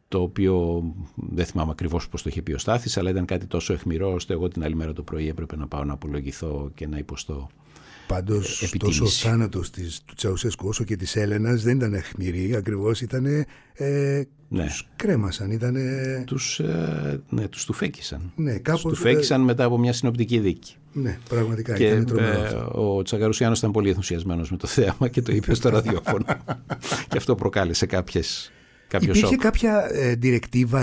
Το οποίο δεν θυμάμαι ακριβώς πώς το είχε πει ο Στάθης, αλλά ήταν κάτι τόσο αιχμηρό, ώστε εγώ την άλλη μέρα το πρωί έπρεπε να πάω να απολογηθώ και να υποστώ Πάντως, τόσο ο θάνατος του Τσαουσέσκου όσο και της Έλενας δεν ήταν αιχμηρή, ακριβώς ήταν. Ε, ναι. Τους κρέμασαν. Ήτανε... Τους, ε, ναι, τους του φέκησαν. Ναι, κάπως, τους του φέκησαν μετά από μια συνοπτική δίκη. Ναι, πραγματικά και, ήταν τρομερό ε, Ο Τσαγκαρουσιάνος ήταν πολύ ενθουσιασμένος με το θέαμα και το είπε στο ραδιόφωνο. και αυτό προκάλεσε κάποιες υπήρχε σοκ. κάποια ε,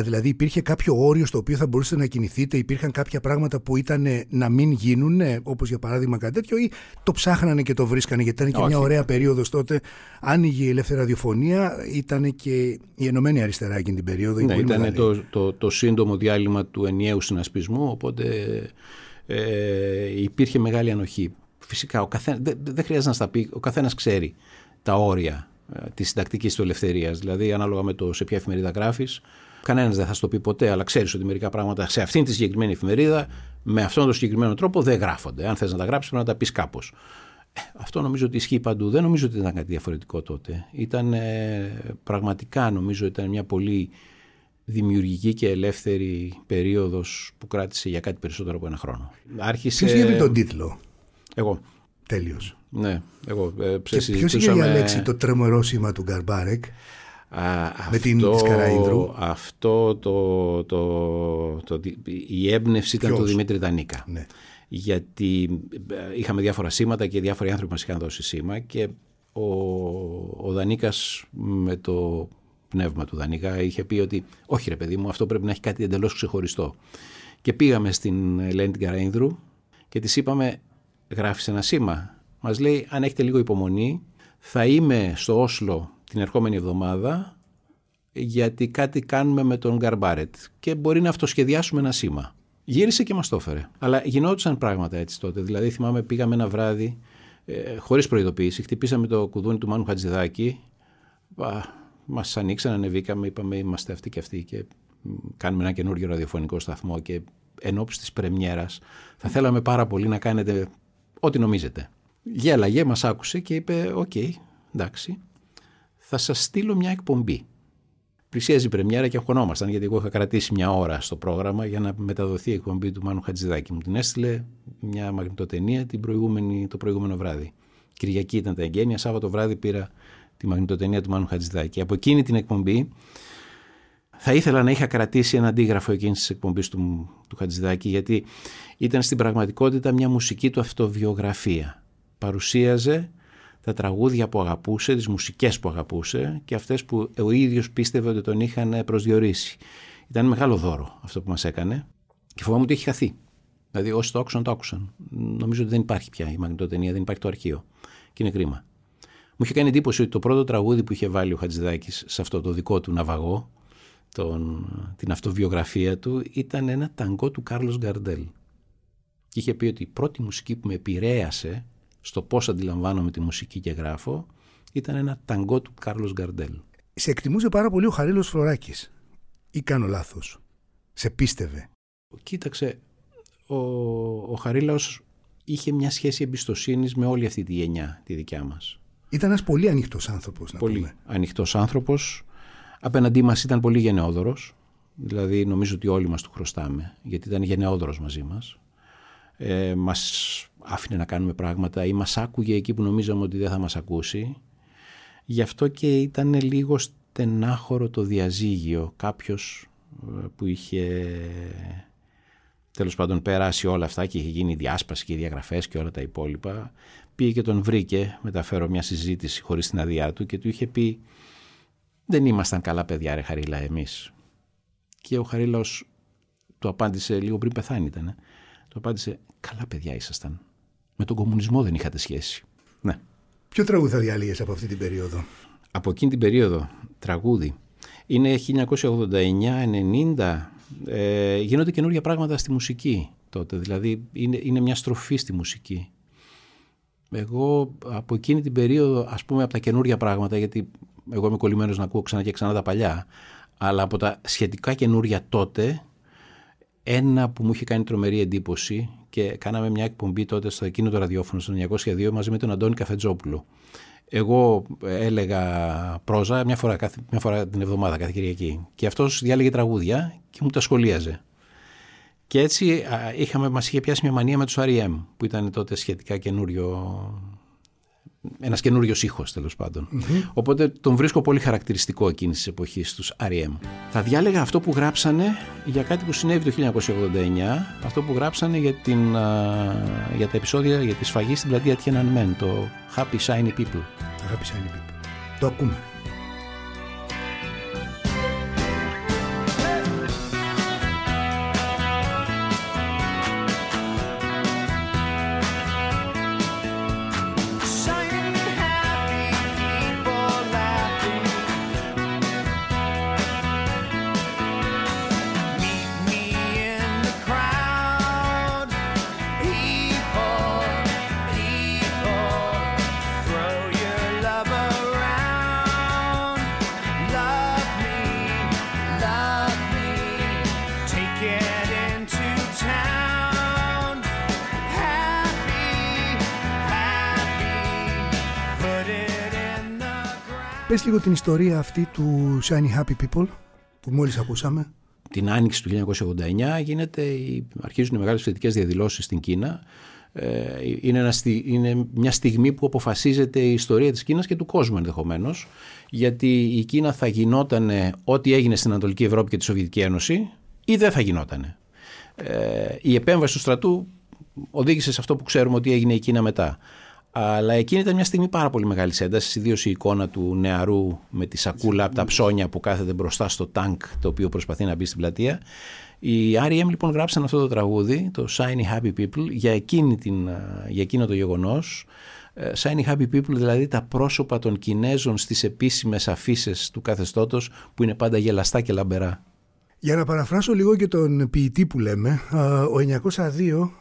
δηλαδή υπήρχε κάποιο όριο στο οποίο θα μπορούσατε να κινηθείτε, υπήρχαν κάποια πράγματα που ήταν να μην γίνουν, όπως για παράδειγμα κάτι τέτοιο, ή το ψάχνανε και το βρίσκανε, γιατί ήταν και μια ωραία περίοδος τότε. Άνοιγε η ελεύθερη ραδιοφωνία, ήταν και η Ενωμένη Αριστερά εκείνη την περίοδο. Ναι, ήταν το, το, το σύντομο διάλειμμα του ενιαίου συνασπισμού, οπότε ε, υπήρχε μεγάλη ανοχή. Φυσικά, δεν δε χρειάζεται να στα πει, ο καθένας ξέρει τα όρια ε, τη συντακτική του ελευθερίας. Δηλαδή, ανάλογα με το σε ποια εφημερίδα γράφεις, κανένας δεν θα σου το πει ποτέ, αλλά ξέρεις ότι μερικά πράγματα σε αυτήν τη συγκεκριμένη εφημερίδα, με αυτόν τον συγκεκριμένο τρόπο δεν γράφονται. Αν θες να τα γράψεις, πρέπει να τα πεις κάπως. Ε, αυτό νομίζω ότι ισχύει παντού. Δεν νομίζω ότι ήταν κάτι διαφορετικό τότε. Ήταν ε, πραγματικά, νομίζω, ήταν μια πολύ δημιουργική και ελεύθερη περίοδος που κράτησε για κάτι περισσότερο από ένα χρόνο. Άρχισε... Ποιος τον τίτλο; Εγώ. Τέλειος. Ναι, εγώ ε, Και ποιος είχε διαλέξει το τρεμερό σήμα του Γκαρμπάρεκ; Α, με την της Καραΐνδρου. Αυτό το, το, το, η έμπνευση ήταν του Δημήτρη Δανίκα. Ναι. Γιατί ε, είχαμε διάφορα σήματα και διάφοροι άνθρωποι μας είχαν δώσει σήμα και ο, ο Δανίκας με το πνεύμα του Δανίκα είχε πει ότι όχι ρε παιδί μου αυτό πρέπει να έχει κάτι εντελώς ξεχωριστό. Και πήγαμε στην Ελένη την Καραΐνδρου και της είπαμε γράφεις ένα σήμα. Μας λέει αν έχετε λίγο υπομονή θα είμαι στο Όσλο την ερχόμενη εβδομάδα γιατί κάτι κάνουμε με τον Γκαρμπάρετ και μπορεί να αυτοσχεδιάσουμε ένα σήμα. Γύρισε και μας το έφερε. Αλλά γινόντουσαν πράγματα έτσι τότε. Δηλαδή θυμάμαι πήγαμε ένα βράδυ ε, χωρίς προειδοποίηση, χτυπήσαμε το κουδούνι του Μάνου Χατζηδάκη, Μας ανοίξαν, ανεβήκαμε, είπαμε είμαστε αυτοί και αυτοί και κάνουμε ένα καινούργιο ραδιοφωνικό σταθμό και εν όψει της πρεμιέρας θα θέλαμε πάρα πολύ να κάνετε ό,τι νομίζετε. Γέλαγε, μας άκουσε και είπε «OK, εντάξει, θα σας στείλω μια εκπομπή». Πλησίαζε η πρεμιέρα και αγχωνόμασταν γιατί εγώ είχα κρατήσει μια ώρα στο πρόγραμμα για να μεταδοθεί η εκπομπή του Μάνου Χατζηδάκη. Μου την έστειλε μια μαγνητοτενία την προηγούμενη, το προηγούμενο βράδυ. Κυριακή ήταν τα εγκαίνια, Σάββατο βράδυ πήρα τη μαγνητοτενία του Μάνου Χατζηδάκη. Από εκείνη την εκπομπή θα ήθελα να είχα κρατήσει ένα αντίγραφο εκείνης της εκπομπής του, του Χατζηδάκη, γιατί ήταν στην πραγματικότητα μια μουσική του αυτοβιογραφία. Παρουσίαζε τα τραγούδια που αγαπούσε, τις μουσικές που αγαπούσε και αυτές που ο ίδιος πίστευε ότι τον είχαν προσδιορίσει. Ήταν μεγάλο δώρο αυτό που μας έκανε και φοβάμαι ότι έχει χαθεί. Δηλαδή όσοι το άκουσαν, το άκουσαν. Νομίζω ότι δεν υπάρχει πια η μαγνητοτενία, δεν υπάρχει το αρχείο. Και είναι κρίμα. Μου είχε κάνει εντύπωση ότι το πρώτο τραγούδι που είχε βάλει ο Χατζηδάκης σε αυτό το δικό του ναυαγό, τον, την αυτοβιογραφία του, ήταν ένα ταγκό του Κάρλος Γκαρντέλ. Και είχε πει ότι η πρώτη μουσική που με επηρέασε στο πώς αντιλαμβάνομαι τη μουσική και γράφω ήταν ένα ταγκό του Κάρλος Γκαρντέλ. Σε εκτιμούσε πάρα πολύ ο Χαρίλος Φλωράκης. Ή κάνω λάθος. Σε πίστευε. Κοίταξε, ο, ο Χαρίλαος είχε μια σχέση εμπιστοσύνης με όλη αυτή τη γενιά, τη δικιά μας. Ήταν ένας πολύ ανοιχτός άνθρωπος, να πολύ ανοιχτός άνθρωπος. Απέναντί μας ήταν πολύ γενναιόδωρος. Δηλαδή νομίζω ότι όλοι μας του χρωστάμε, γιατί ήταν γενναιόδωρος μαζί μας. Ε, μας άφηνε να κάνουμε πράγματα ή μας άκουγε εκεί που νομίζαμε ότι δεν θα μας ακούσει. Γι' αυτό και ήταν λίγο στενάχωρο το διαζύγιο. Κάποιος ε, που είχε τέλος πάντων περάσει όλα αυτά και είχε γίνει διάσπαση και διαγραφές και όλα τα υπόλοιπα πήγε και τον βρήκε, μεταφέρω μια συζήτηση χωρίς την αδειά του και του είχε πει δεν ήμασταν καλά παιδιά ρε Χαρίλα εμείς. Και ο Χαρίλαος του απάντησε λίγο πριν πεθάνει ήταν. Του απάντησε καλά παιδιά ήσασταν. Με τον κομμουνισμό δεν είχατε σχέση. Ναι. Ποιο τραγούδι θα διαλύγεις από αυτή την περίοδο; Από εκείνη την περίοδο τραγούδι. Είναι 1989-90. Ε, γίνονται καινούργια πράγματα στη μουσική τότε. Δηλαδή είναι, είναι μια στροφή στη μουσική. Εγώ από εκείνη την περίοδο, ας πούμε από τα καινούργια πράγματα, γιατί εγώ είμαι κολλημένος να ακούω ξανά και ξανά τα παλιά, αλλά από τα σχετικά καινούργια τότε, ένα που μου είχε κάνει τρομερή εντύπωση και κάναμε μια εκπομπή τότε στο εκείνο το ραδιόφωνο, στο 902, μαζί με τον Αντώνη Καφετζόπουλο. Εγώ έλεγα πρόζα μια φορά, κάθε, μια φορά την εβδομάδα, κάθε Κυριακή. Και αυτός διάλεγε τραγούδια και μου τα σχολίαζε. Και έτσι είχαμε, μας είχε πιάσει μια μανία με τους R.E.M. που ήταν τότε σχετικά καινούριο, ένας καινούριος ήχος τέλος Οπότε τον βρίσκω πολύ χαρακτηριστικό εκείνης της εποχής τους R.E.M. Θα διάλεγα αυτό που γράψανε για κάτι που συνέβη το 1989, αυτό που γράψανε για, την, για τα επεισόδια για τη σφαγή στην πλατεία Tiananmen, το Happy Shiny People. Happy Shiny People. Το ακούμε. Πες λίγο την ιστορία αυτή του Shiny Happy People που μόλις ακούσαμε. Την άνοιξη του 1989 γίνεται, αρχίζουν οι μεγάλες θετικές διαδηλώσεις στην Κίνα. Ε, είναι, ένα, είναι μια στιγμή που αποφασίζεται η ιστορία της Κίνας και του κόσμου ενδεχομένως, γιατί η Κίνα θα γινόταν ό,τι έγινε στην Ανατολική Ευρώπη και τη Σοβιετική Ένωση ή δεν θα γινόταν. Ε, η επέμβαση του στρατού οδήγησε σε αυτό που ξέρουμε ότι έγινε η Κίνα μετά. Αλλά εκείνη ήταν μια στιγμή πάρα πολύ μεγάλης έντασης, ιδίως η εικόνα του νεαρού με τη σακούλα από τα ψώνια που κάθεται μπροστά στο τάγκ το οποίο προσπαθεί να μπει στην πλατεία. Οι R.E.M. λοιπόν γράψαν αυτό το τραγούδι, το Shiny Happy People, για, εκείνη την, για εκείνο το γεγονός. Ε, Shiny Happy People, δηλαδή τα πρόσωπα των Κινέζων στις επίσημες αφήσει του καθεστώτος που είναι πάντα γελαστά και λαμπερά. Για να παραφράσω λίγο και τον ποιητή που λέμε, ο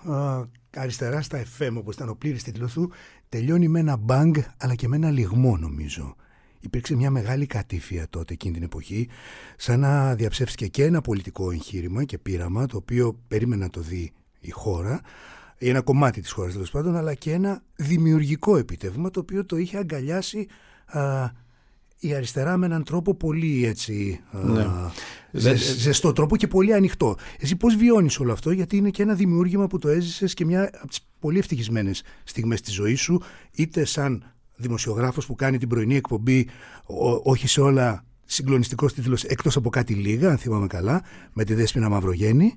902 αριστερά στα FM όπως ήταν ο πλήρης τίτλος του τελειώνει με ένα μπαγκ αλλά και με ένα λιγμό νομίζω. Υπήρξε μια μεγάλη κατήφια τότε εκείνη την εποχή σαν να διαψεύστηκε και ένα πολιτικό εγχείρημα και πείραμα το οποίο περίμενε να το δει η χώρα ή ένα κομμάτι της χώρας τέλος πάντων αλλά και ένα δημιουργικό επιτεύγμα το οποίο το είχε αγκαλιάσει α, η αριστερά με έναν τρόπο πολύ έτσι ναι. ζε, ζεστό τρόπο και πολύ ανοιχτό. Εσύ πώς βιώνεις όλο αυτό γιατί είναι και ένα δημιούργημα που το έζησες και μια από τις πολύ ευτυχισμένες στιγμές της ζωής σου είτε σαν δημοσιογράφος που κάνει την πρωινή εκπομπή όχι σε όλα συγκλονιστικός τίτλος εκτός από κάτι λίγα αν θυμάμαι καλά με τη Δέσποινα Μαυρογέννη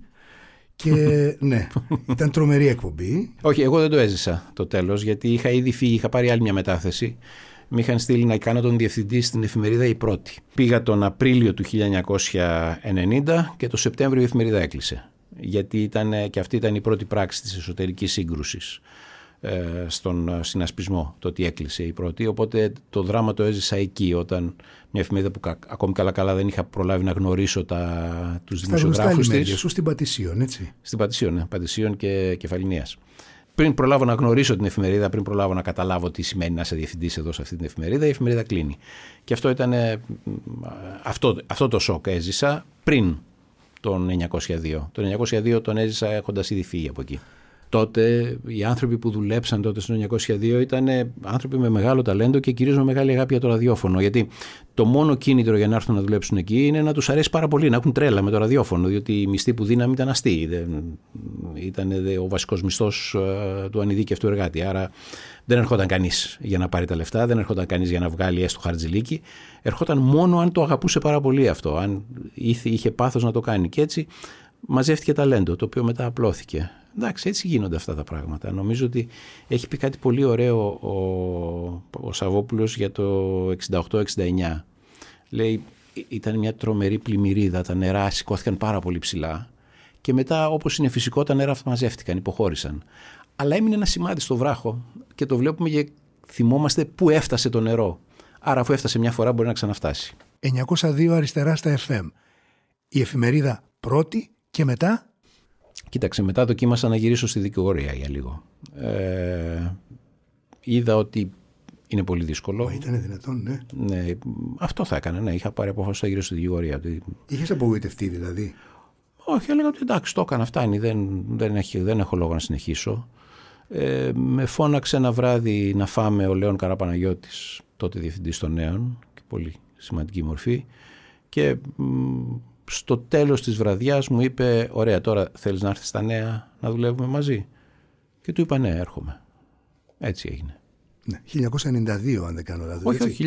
και ναι, ήταν τρομερή εκπομπή. Όχι, εγώ δεν το έζησα το τέλος γιατί είχα ήδη φύγει, είχα πάρει άλλη μια μετάθεση με είχαν στείλει να κάνω τον διευθυντή στην εφημερίδα η πρώτη. Πήγα τον Απρίλιο του 1990 και το Σεπτέμβριο η εφημερίδα έκλεισε. Γιατί ήταν, και αυτή ήταν η πρώτη πράξη της εσωτερικής σύγκρουσης ε, στον συνασπισμό, το ότι έκλεισε η πρώτη. Οπότε το δράμα το έζησα εκεί, όταν μια εφημερίδα που ακόμη καλά καλά δεν είχα προλάβει να γνωρίσω τα, τους δημοσιογράφους της. Σου στην Πατησίων, έτσι. Στην Πατησίων, ναι, Πατησίων και Κεφαλινίας πριν προλάβω να γνωρίσω την εφημερίδα, πριν προλάβω να καταλάβω τι σημαίνει να είσαι διευθυντής εδώ σε αυτή την εφημερίδα, η εφημερίδα κλείνει. Και αυτό ήταν. Αυτό, αυτό το σοκ έζησα πριν τον 902. Το 902 τον έζησα έχοντας ήδη φύγει από εκεί. Τότε οι άνθρωποι που δουλέψαν τότε στο 1902 ήταν άνθρωποι με μεγάλο ταλέντο και κυρίως με μεγάλη αγάπη για το ραδιόφωνο. Γιατί το μόνο κίνητρο για να έρθουν να δουλέψουν εκεί είναι να τους αρέσει πάρα πολύ, να έχουν τρέλα με το ραδιόφωνο, διότι η μισθή που δίναμε ήταν αστή. Ήταν ο βασικός μισθός ε, του ανειδίκευτου εργάτη. Άρα δεν ερχόταν κανείς για να πάρει τα λεφτά, δεν ερχόταν κανείς για να βγάλει έστω χαρτζηλίκι. Ερχόταν μόνο αν το αγαπούσε πάρα πολύ αυτό, αν είχε πάθος να το κάνει. Και έτσι μαζεύτηκε ταλέντο, το οποίο μετά απλώθηκε. Εντάξει, έτσι γίνονται αυτά τα πράγματα. Νομίζω ότι έχει πει κάτι πολύ ωραίο ο, ο Σαββόπουλος για το 68-69. Λέει, ήταν μια τρομερή πλημμυρίδα, τα νερά σηκώθηκαν πάρα πολύ ψηλά και μετά όπως είναι φυσικό τα νερά αυτά μαζεύτηκαν, υποχώρησαν. Αλλά έμεινε ένα σημάδι στο βράχο και το βλέπουμε και θυμόμαστε πού έφτασε το νερό. Άρα αφού έφτασε μια φορά μπορεί να ξαναφτάσει. 902 αριστερά στα FM. Η εφημερίδα πρώτη και μετά Κοίταξε, μετά δοκίμασα να γυρίσω στη δικηγορία για λίγο. Ε, είδα ότι είναι πολύ δύσκολο. Μα ήταν δυνατόν, ναι. ναι. Αυτό θα έκανα, ναι. Είχα πάρει απόφαση να γυρίσω στη δικηγορία. Είχες απογοητευτεί δηλαδή; Όχι, έλεγα ότι εντάξει, το έκανα, φτάνει. Δεν, δεν, έχει, δεν έχω λόγο να συνεχίσω. Ε, με φώναξε ένα βράδυ να φάμε ο Λέων Καραπαναγιώτης, τότε διευθυντής των νέων, και πολύ σημαντική μορφή. Και στο τέλος της βραδιάς μου είπε «Ωραία, τώρα θέλεις να έρθεις στα νέα να δουλεύουμε μαζί» και του είπα «Ναι, έρχομαι». Έτσι έγινε. Ναι, 1992 αν δεν κάνω λάθος. Όχι, όχι,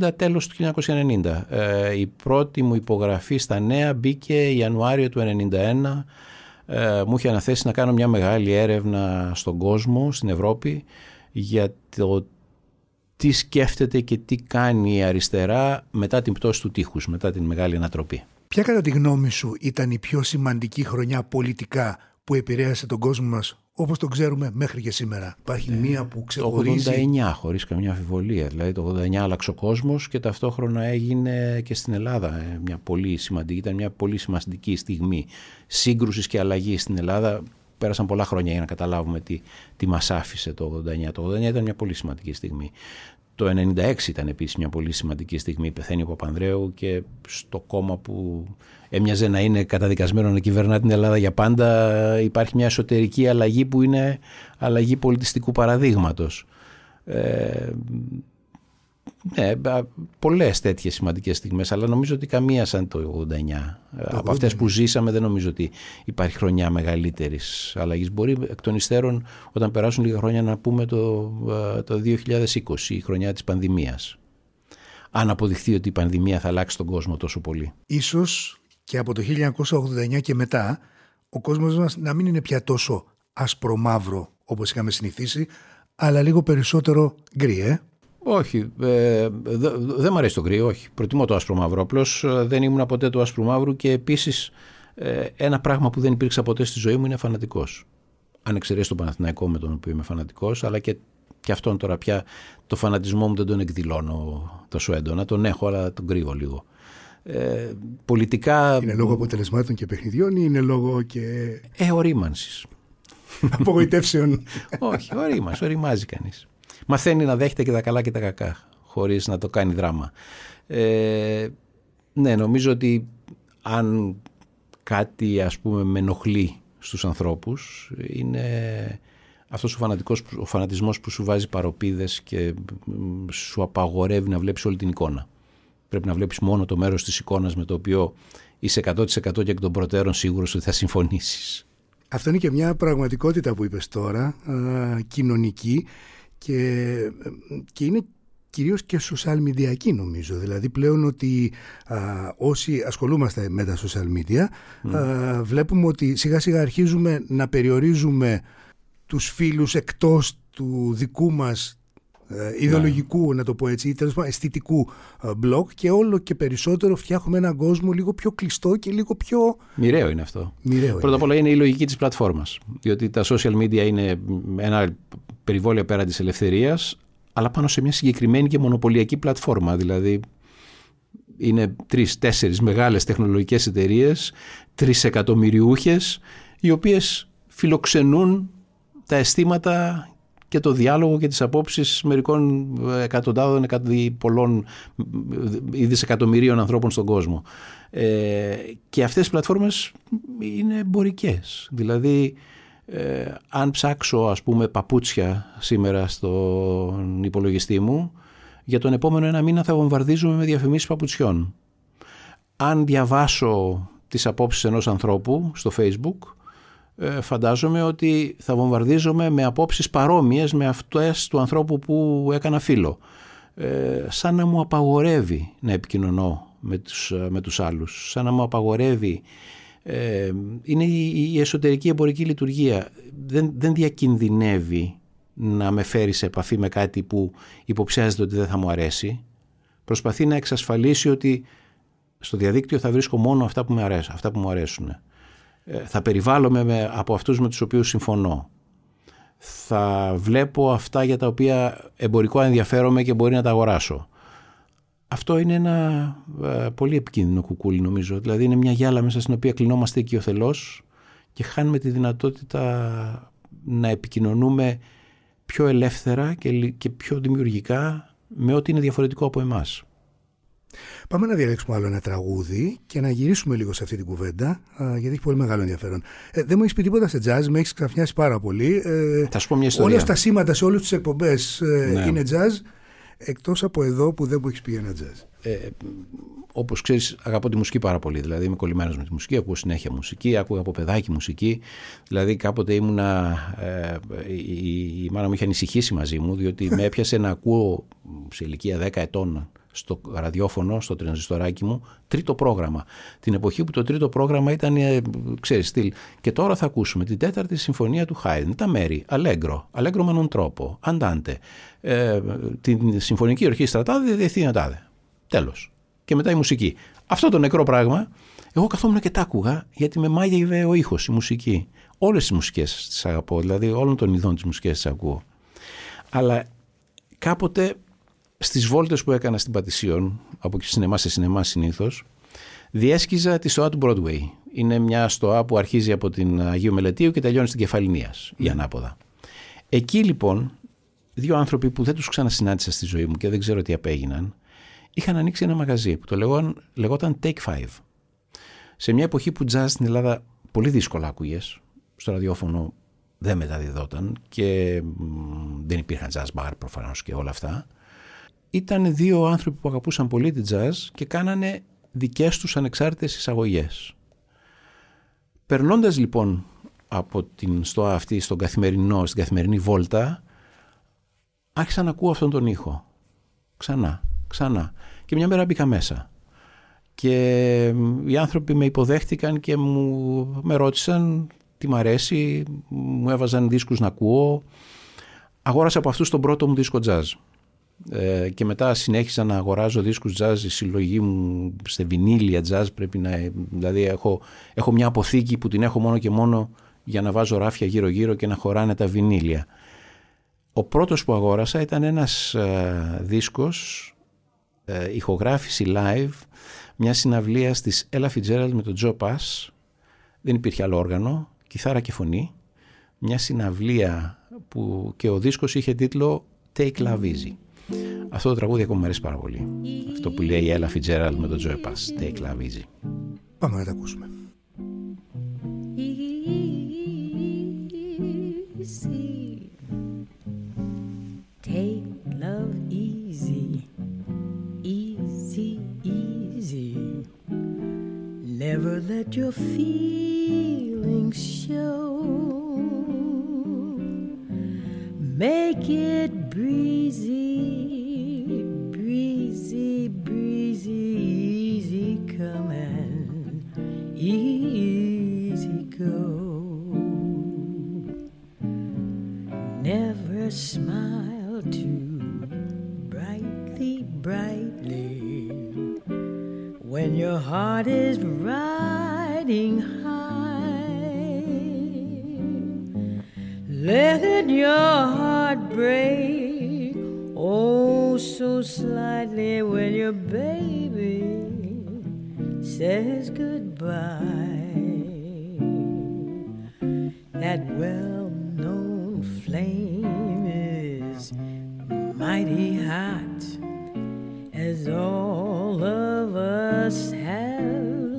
1990, τέλος του 1990. Ε, η πρώτη μου υπογραφή στα νέα μπήκε Ιανουάριο του 1991. Ε, μου είχε αναθέσει να κάνω μια μεγάλη έρευνα στον κόσμο, στην Ευρώπη, για το τι σκέφτεται και τι κάνει η αριστερά μετά την πτώση του τείχους, μετά την μεγάλη ανατροπή. Ποια κατά τη γνώμη σου ήταν η πιο σημαντική χρονιά πολιτικά που επηρέασε τον κόσμο μας όπως τον ξέρουμε μέχρι και σήμερα; Υπάρχει ναι, μία που ξεχωρίζει... Το 89 χωρίς καμιά αμφιβολία. Δηλαδή το 89 άλλαξε ο κόσμος και ταυτόχρονα έγινε και στην Ελλάδα ε, μια πολύ σημαντική, ήταν μια πολύ σημαντική στιγμή σύγκρουσης και αλλαγής στην Ελλάδα. Πέρασαν πολλά χρόνια για να καταλάβουμε τι, τι μας άφησε το 89. Το 89 ήταν μια πολύ σημαντική στιγμή. Το 1996 ήταν επίσης μια πολύ σημαντική στιγμή. Πεθαίνει ο Παπανδρέου και στο κόμμα που έμοιαζε να είναι καταδικασμένο να κυβερνά την Ελλάδα για πάντα υπάρχει μια εσωτερική αλλαγή που είναι αλλαγή πολιτιστικού παραδείγματος. Ε, ναι, πολλές τέτοιες σημαντικές στιγμές, αλλά νομίζω ότι καμία σαν το 89. Από αυτές που ζήσαμε, δεν νομίζω ότι υπάρχει χρονιά μεγαλύτερης αλλαγής. Μπορεί εκ των υστέρων, όταν περάσουν λίγα χρόνια, να πούμε το, το 2020, η χρονιά της πανδημίας. Αν αποδειχθεί ότι η πανδημία θα αλλάξει τον κόσμο τόσο πολύ. Ίσως και από το 1989 και μετά, ο κόσμος μας να μην είναι πια τόσο άσπρο-μαύρο όπως είχαμε συνηθίσει, αλλά λίγο περισσότερο γκρι, ε; Όχι, ε, δεν μου αρέσει το γκρι, όχι. Προτιμώ το άσπρο μαύρο. Απλώς ε, δεν ήμουν ποτέ του άσπρου μαύρου και επίσης ε, ένα πράγμα που δεν υπήρξα ποτέ στη ζωή μου είναι φανατικός. Αν εξαιρέσει τον Παναθηναϊκό με τον οποίο είμαι φανατικός, αλλά και, και αυτόν τώρα πια το φανατισμό μου δεν τον εκδηλώνω τόσο έντονα. Τον έχω, αλλά τον κρύβω λίγο. Ε, πολιτικά. Είναι λόγω αποτελεσμάτων και παιχνιδιών ή είναι λόγω και. Ε, ορίμανσης. Απογοητεύσεων. όχι, ορίμανσης, οριμάζει κανείς μαθαίνει να δέχεται και τα καλά και τα κακά χωρίς να το κάνει δράμα. Ε, ναι, νομίζω ότι αν κάτι ας πούμε με ενοχλεί στους ανθρώπους είναι αυτός ο, φανατικός, ο φανατισμός που σου βάζει παροπίδες και σου απαγορεύει να βλέπεις όλη την εικόνα. Πρέπει να βλέπεις μόνο το μέρος της εικόνας με το οποίο είσαι 100% και εκ των προτέρων σίγουρος ότι θα συμφωνήσεις. Αυτό είναι και μια πραγματικότητα που είπες τώρα, κοινωνική και, και είναι κυρίως και social media νομίζω. Δηλαδή πλέον ότι α, όσοι ασχολούμαστε με τα social media α, βλέπουμε ότι σιγά σιγά αρχίζουμε να περιορίζουμε τους φίλους εκτός του δικού μας ε, ιδεολογικού, να το πω έτσι, ή τέλος πάντων αισθητικού ε, μπλοκ και όλο και περισσότερο φτιάχνουμε έναν κόσμο λίγο πιο κλειστό και λίγο πιο. Μοιραίο είναι αυτό. Μοιραίο Πρώτα απ' όλα είναι η λογική της πλατφόρμας. Διότι τα social media είναι ένα περιβόλιο πέραν τη ελευθερίας, αλλά πάνω σε μια συγκεκριμένη και μονοπωλιακή πλατφόρμα. Δηλαδή είναι τρει-τέσσερι μεγάλες τεχνολογικές εταιρείες, τρει εκατομμυριούχε, οι οποίες φιλοξενούν τα αισθήματα και το διάλογο και τις απόψεις μερικών εκατοντάδων, πολλών ή δισεκατομμυρίων ανθρώπων στον κόσμο. Ε, και αυτές οι πλατφόρμες είναι εμπορικές. Δηλαδή Ε, αν ψάξω ας πούμε παπούτσια σήμερα στον υπολογιστή μου, για τον επόμενο ένα μήνα θα βομβαρδίζουμε με διαφημίσεις παπουτσιών. Αν διαβάσω τις απόψεις ενός ανθρώπου στο facebook, ε, φαντάζομαι ότι θα βομβαρδίζομαι με απόψεις παρόμοιες με αυτές του ανθρώπου που έκανα φίλο. Ε, σαν να μου απαγορεύει να επικοινωνώ με τους, με τους άλλους, σαν να μου απαγορεύει ε, είναι η, εσωτερική εμπορική λειτουργία. Δεν, δεν διακινδυνεύει να με φέρει σε επαφή με κάτι που υποψιάζεται ότι δεν θα μου αρέσει. Προσπαθεί να εξασφαλίσει ότι στο διαδίκτυο θα βρίσκω μόνο αυτά που, με αρέσουν, αυτά που μου αρέσουν. Ε, θα περιβάλλομαι με, από αυτούς με τους οποίους συμφωνώ. Θα βλέπω αυτά για τα οποία εμπορικό ενδιαφέρομαι και μπορεί να τα αγοράσω. Αυτό είναι ένα ε, πολύ επικίνδυνο κουκούλι νομίζω. Δηλαδή είναι μια γυάλα μέσα στην οποία κλεινόμαστε οικειοθελώς και χάνουμε τη δυνατότητα να επικοινωνούμε πιο ελεύθερα και, και πιο δημιουργικά με ό,τι είναι διαφορετικό από εμάς. Πάμε να διαλέξουμε άλλο ένα τραγούδι και να γυρίσουμε λίγο σε αυτή την κουβέντα, γιατί έχει πολύ μεγάλο ενδιαφέρον. Ε, δεν μου έχεις πει τίποτα σε jazz, με έχεις ξαφνιάσει πάρα πολύ. Ε, Θα σου πω μια ιστορία. Όλα τα σήματα σε όλες τις εκπομπές ε, ναι. είναι jazz, εκτός από εδώ που δεν μου έχεις πει ένα jazz. Ε, Όπως ξέρεις, αγαπώ τη μουσική πάρα πολύ. Δηλαδή, είμαι κολλημένος με τη μουσική, ακούω συνέχεια μουσική, ακούω από παιδάκι μουσική. Δηλαδή, κάποτε ήμουνα. Ε, η, η μάνα μου είχε ανησυχήσει μαζί μου, διότι με έπιασε να ακούω σε ηλικία 10 ετών στο ραδιόφωνο, στο τρενζιστοράκι μου, τρίτο πρόγραμμα. Την εποχή που το τρίτο πρόγραμμα ήταν, ε, ξέρεις, στυλ. Και τώρα θα ακούσουμε την τέταρτη συμφωνία του Χάιντ, τα μέρη, Αλέγκρο, Αλέγκρο με έναν τρόπο, Αντάντε, ε, την συμφωνική ορχήστρα τάδε, διευθύνια τάδε. Τέλος. Και μετά η μουσική. Αυτό το νεκρό πράγμα, εγώ καθόμουν και τα άκουγα, γιατί με μάγευε ο ήχος, η μουσική. Όλες τις μουσικές τις αγαπώ, δηλαδή όλων των ειδών τις μουσικές τις ακούω. Αλλά κάποτε στις βόλτες που έκανα στην Πατησίων, από σινεμά σε σινεμά συνήθως, διέσκιζα τη στοά του Broadway. Είναι μια στοά που αρχίζει από την Αγίου Μελετίου και τελειώνει στην Κεφαλινίας, η ανάποδα. Εκεί λοιπόν, δύο άνθρωποι που δεν τους ξανασυνάντησα στη ζωή μου και δεν ξέρω τι απέγιναν, είχαν ανοίξει ένα μαγαζί που το λεγόταν, λεγόταν Take Five. Σε μια εποχή που jazz στην Ελλάδα πολύ δύσκολα άκουγες, στο ραδιόφωνο δεν μεταδιδόταν και δεν υπήρχαν jazz bar προφανώς και όλα αυτά ήταν δύο άνθρωποι που αγαπούσαν πολύ την jazz και κάνανε δικές τους ανεξάρτητες εισαγωγές. Περνώντας λοιπόν από την στοά αυτή στον καθημερινό, στην καθημερινή βόλτα, άρχισα να ακούω αυτόν τον ήχο. Ξανά, ξανά. Και μια μέρα μπήκα μέσα. Και οι άνθρωποι με υποδέχτηκαν και μου, με ρώτησαν τι μ' αρέσει, μου έβαζαν δίσκους να ακούω. Αγόρασα από αυτούς τον πρώτο μου δίσκο jazz. Ε, και μετά συνέχισα να αγοράζω δίσκους jazz, η συλλογή μου σε βινίλια jazz πρέπει να... Δηλαδή έχω, έχω μια αποθήκη που την έχω μόνο και μόνο για να βάζω ράφια γύρω γύρω και να χωράνε τα βινίλια. Ο πρώτος που αγόρασα ήταν ένας ε, δίσκος, ε, ηχογράφηση live, μια συναυλία της Ella Fitzgerald με τον Joe Pass. Δεν υπήρχε άλλο όργανο, κιθάρα και φωνή. Μια συναυλία που και ο δίσκος είχε τίτλο Take Love Easy. Αυτό το τραγούδι ακόμα μου αρέσει πάρα πολύ. Αυτό που λέει η Ella Fitzgerald με τον Joe Pass. Take love easy. Πάμε να τα ακούσουμε. Take love easy, easy, easy. Never let your feelings show. Make it breezy. Breezy, breezy, easy come and easy go. Never smile too brightly, brightly when your heart is riding high. Let your heart break oh so slightly when your baby says goodbye. That well known flame is mighty hot, as all of us have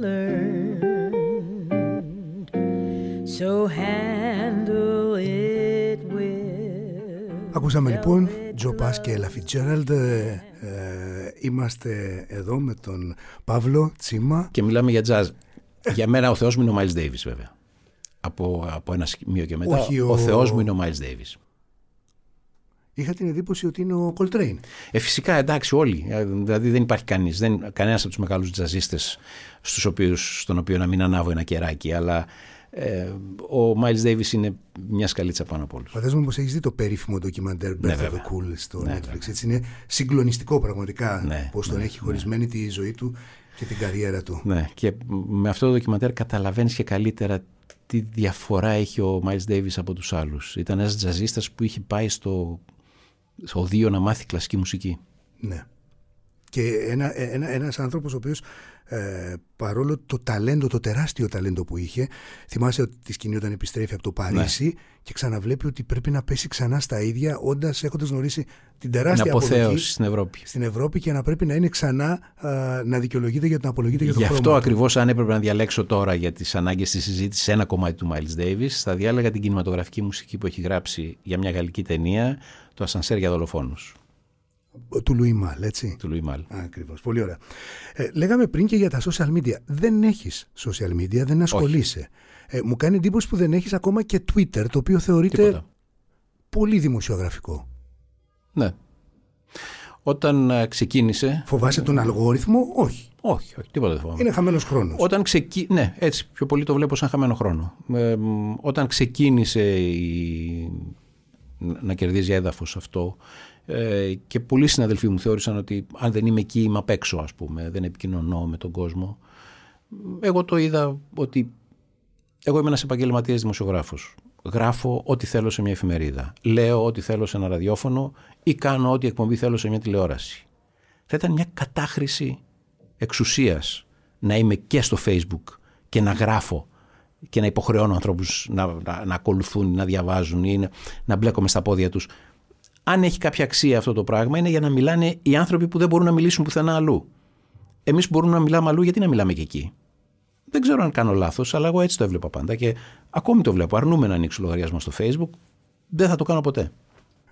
learned. So handle Ακούσαμε λοιπόν Τζο Πας και Ella Fitzgerald. Ε, ε, είμαστε εδώ με τον Παύλο Τσίμα. Και μιλάμε για jazz. για μένα ο θεός μου είναι ο Miles Davis βέβαια. Από, από ένα σημείο και μετά Όχι, ο, ο- θεός μου είναι ο Miles Davis. Είχα την εντύπωση ότι είναι ο Coltrane. Ε, φυσικά εντάξει όλοι. Ε, Δηλαδή δεν υπάρχει κανείς, δεν, κανένας από τους μεγάλους τζαζίστες στους οποίους, στον οποίο να μην ανάβω ένα κεράκι. Αλλά ε, ο Miles Davis είναι μια σκαλίτσα πάνω από όλους. Φαντάζομαι πως έχεις δει το περίφημο ντοκιμαντέρ Birth of Ναι, βέβαια. the Cool στο Ναι, Netflix. Έτσι είναι συγκλονιστικό πραγματικά Ναι, πως τον ναι, έχει χωρισμένη τη ζωή του και την καριέρα του. Ναι, και με αυτό το ντοκιμαντέρ καταλαβαίνεις και καλύτερα τι διαφορά έχει ο Miles Davis από τους άλλους. Ήταν ένας τζαζίστας που είχε πάει στο, στο οδείο να μάθει κλασική μουσική. Ναι. Και ένα, ένα, ένας άνθρωπος ο οποίος ε, παρόλο το ταλέντο, το τεράστιο ταλέντο που είχε θυμάσαι ότι τη σκηνή όταν επιστρέφει από το Παρίσι Ναι. και ξαναβλέπει ότι πρέπει να πέσει ξανά στα ίδια όντας έχοντας γνωρίσει την Είναι τεράστια απολογή αποθέωση στην Ευρώπη. στην Ευρώπη και να πρέπει να είναι ξανά α, να δικαιολογείται για την απολογείται για το Γι' χρώμα αυτό του. ακριβώς αν έπρεπε να διαλέξω τώρα για τις ανάγκες της συζήτησης ένα κομμάτι του Miles Davis θα διάλεγα την κινηματογραφική μουσική που έχει γράψει για μια γαλλική ταινία το Ασανσέρ για δολοφόνους Του Λουί Μάλ, έτσι. του Λουί Μάλ. Ακριβώς. Πολύ ωραία. Ε, λέγαμε πριν και για τα social media. Δεν έχεις social media, δεν ασχολείσαι. Ε, μου κάνει εντύπωση που δεν έχεις ακόμα και Twitter, το οποίο θεωρείται Τίποτα. πολύ δημοσιογραφικό. Ναι. Όταν ε, ξεκίνησε... Φοβάσαι τον αλγόριθμο, όχι. Όχι, όχι, τίποτα δεν φοβάμαι. Είναι χαμένος χρόνος. Όταν ξεκι... Ναι, έτσι, πιο πολύ το βλέπω σαν χαμένο χρόνο. Ε, μ, όταν ξεκίνησε η... να κερδίζει έδαφος αυτό ε, και πολλοί συναδελφοί μου θεώρησαν ότι αν δεν είμαι εκεί είμαι απ' έξω ας πούμε, δεν επικοινωνώ με τον κόσμο. Εγώ το είδα ότι εγώ είμαι ένας επαγγελματίας δημοσιογράφος. Γράφω ό,τι θέλω σε μια εφημερίδα. Λέω ό,τι θέλω σε ένα ραδιόφωνο ή κάνω ό,τι εκπομπή θέλω σε μια τηλεόραση. Θα ήταν μια κατάχρηση εξουσίας να είμαι και στο facebook και να γράφω και να υποχρεώνω ανθρώπους να, να, να ακολουθούν, να διαβάζουν ή να, να μπλέκομαι στα πόδια τους. Αν έχει κάποια αξία αυτό το πράγμα είναι για να μιλάνε οι άνθρωποι που δεν μπορούν να μιλήσουν πουθενά αλλού. Εμείς μπορούμε να μιλάμε αλλού, γιατί να μιλάμε και εκεί; Δεν ξέρω αν κάνω λάθος, αλλά εγώ έτσι το έβλεπα πάντα και ακόμη το βλέπω. Αρνούμε να ανοίξω λογαριασμό στο facebook. Δεν θα το κάνω ποτέ.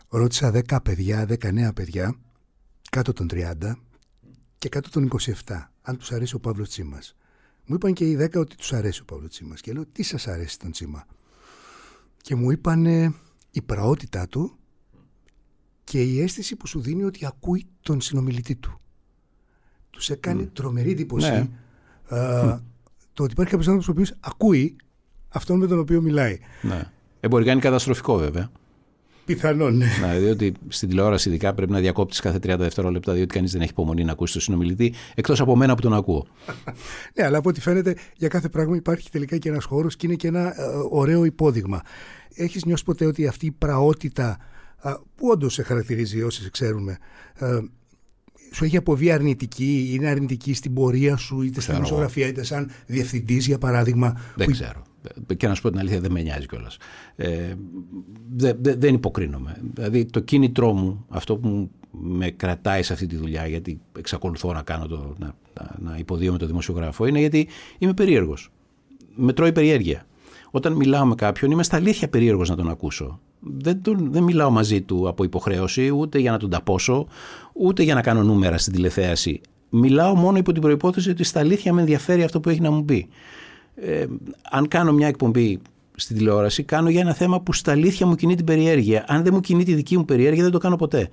Ρώτησα 10 παιδιά, 10 νέα παιδιά, κάτω των 30 και κάτω των 27, αν τους αρέσει ο Παύλος Τσίμας. Μου είπαν και οι 10 ότι τους αρέσει ο Παύλος Τσίμας. Και λέω, τι σας αρέσει τον Τσίμα; Και μου είπαν η πραότητά του και η αίσθηση που σου δίνει ότι ακούει τον συνομιλητή του. Τους έκανε τρομερή εντύπωση Ναι. α, το ότι υπάρχει κάποιος άνθρωπος ο οποίος ακούει αυτόν με τον οποίο μιλάει. Ναι. Εμπορικά είναι καταστροφικό βέβαια. Πιθανόν, ναι. Να, διότι στην τηλεόραση ειδικά πρέπει να διακόπτεις κάθε 30 δευτερόλεπτα, διότι κανείς δεν έχει υπομονή να ακούσει τον συνομιλητή, εκτός από μένα που τον ακούω. Ναι, αλλά από ό,τι φαίνεται για κάθε πράγμα υπάρχει τελικά και ένας χώρος και είναι και ένα ε, ωραίο υπόδειγμα. Έχεις νιώσει ποτέ ότι αυτή η πραότητα α, που όντως σε χαρακτηρίζει όσοι σε ξέρουμε ε, σου έχει αποβεί αρνητική, είναι αρνητική στην πορεία σου είτε στην Ξέρω. δημοσιογραφία είτε σαν διευθυντής για παράδειγμα. Δεν που- ξέρω. Και να σου πω την αλήθεια, δεν με νοιάζει κιόλας. Ε, δε- δε- δεν υποκρίνομαι. Δηλαδή, το κίνητρό μου, αυτό που μου- με κρατάει σε αυτή τη δουλειά, γιατί εξακολουθώ να κάνω το, να, να, να υποδίωμαι το δημοσιογράφο, είναι γιατί είμαι περίεργος. Με τρώει περιέργεια. Όταν μιλάω με κάποιον, είμαι στα αλήθεια περίεργος να τον ακούσω. Δεν, τον, δεν μιλάω μαζί του από υποχρέωση, ούτε για να τον ταπώσω, ούτε για να κάνω νούμερα στην τηλεθέαση. Μιλάω μόνο υπό την προπόθεση ότι στα αλήθεια με ενδιαφέρει αυτό που έχει να μου πει ε, αν κάνω μια εκπομπή στην τηλεόραση, κάνω για ένα θέμα που στα αλήθεια μου κινεί την περιέργεια. Αν δεν μου κινεί τη δική μου περιέργεια, δεν το κάνω ποτέ.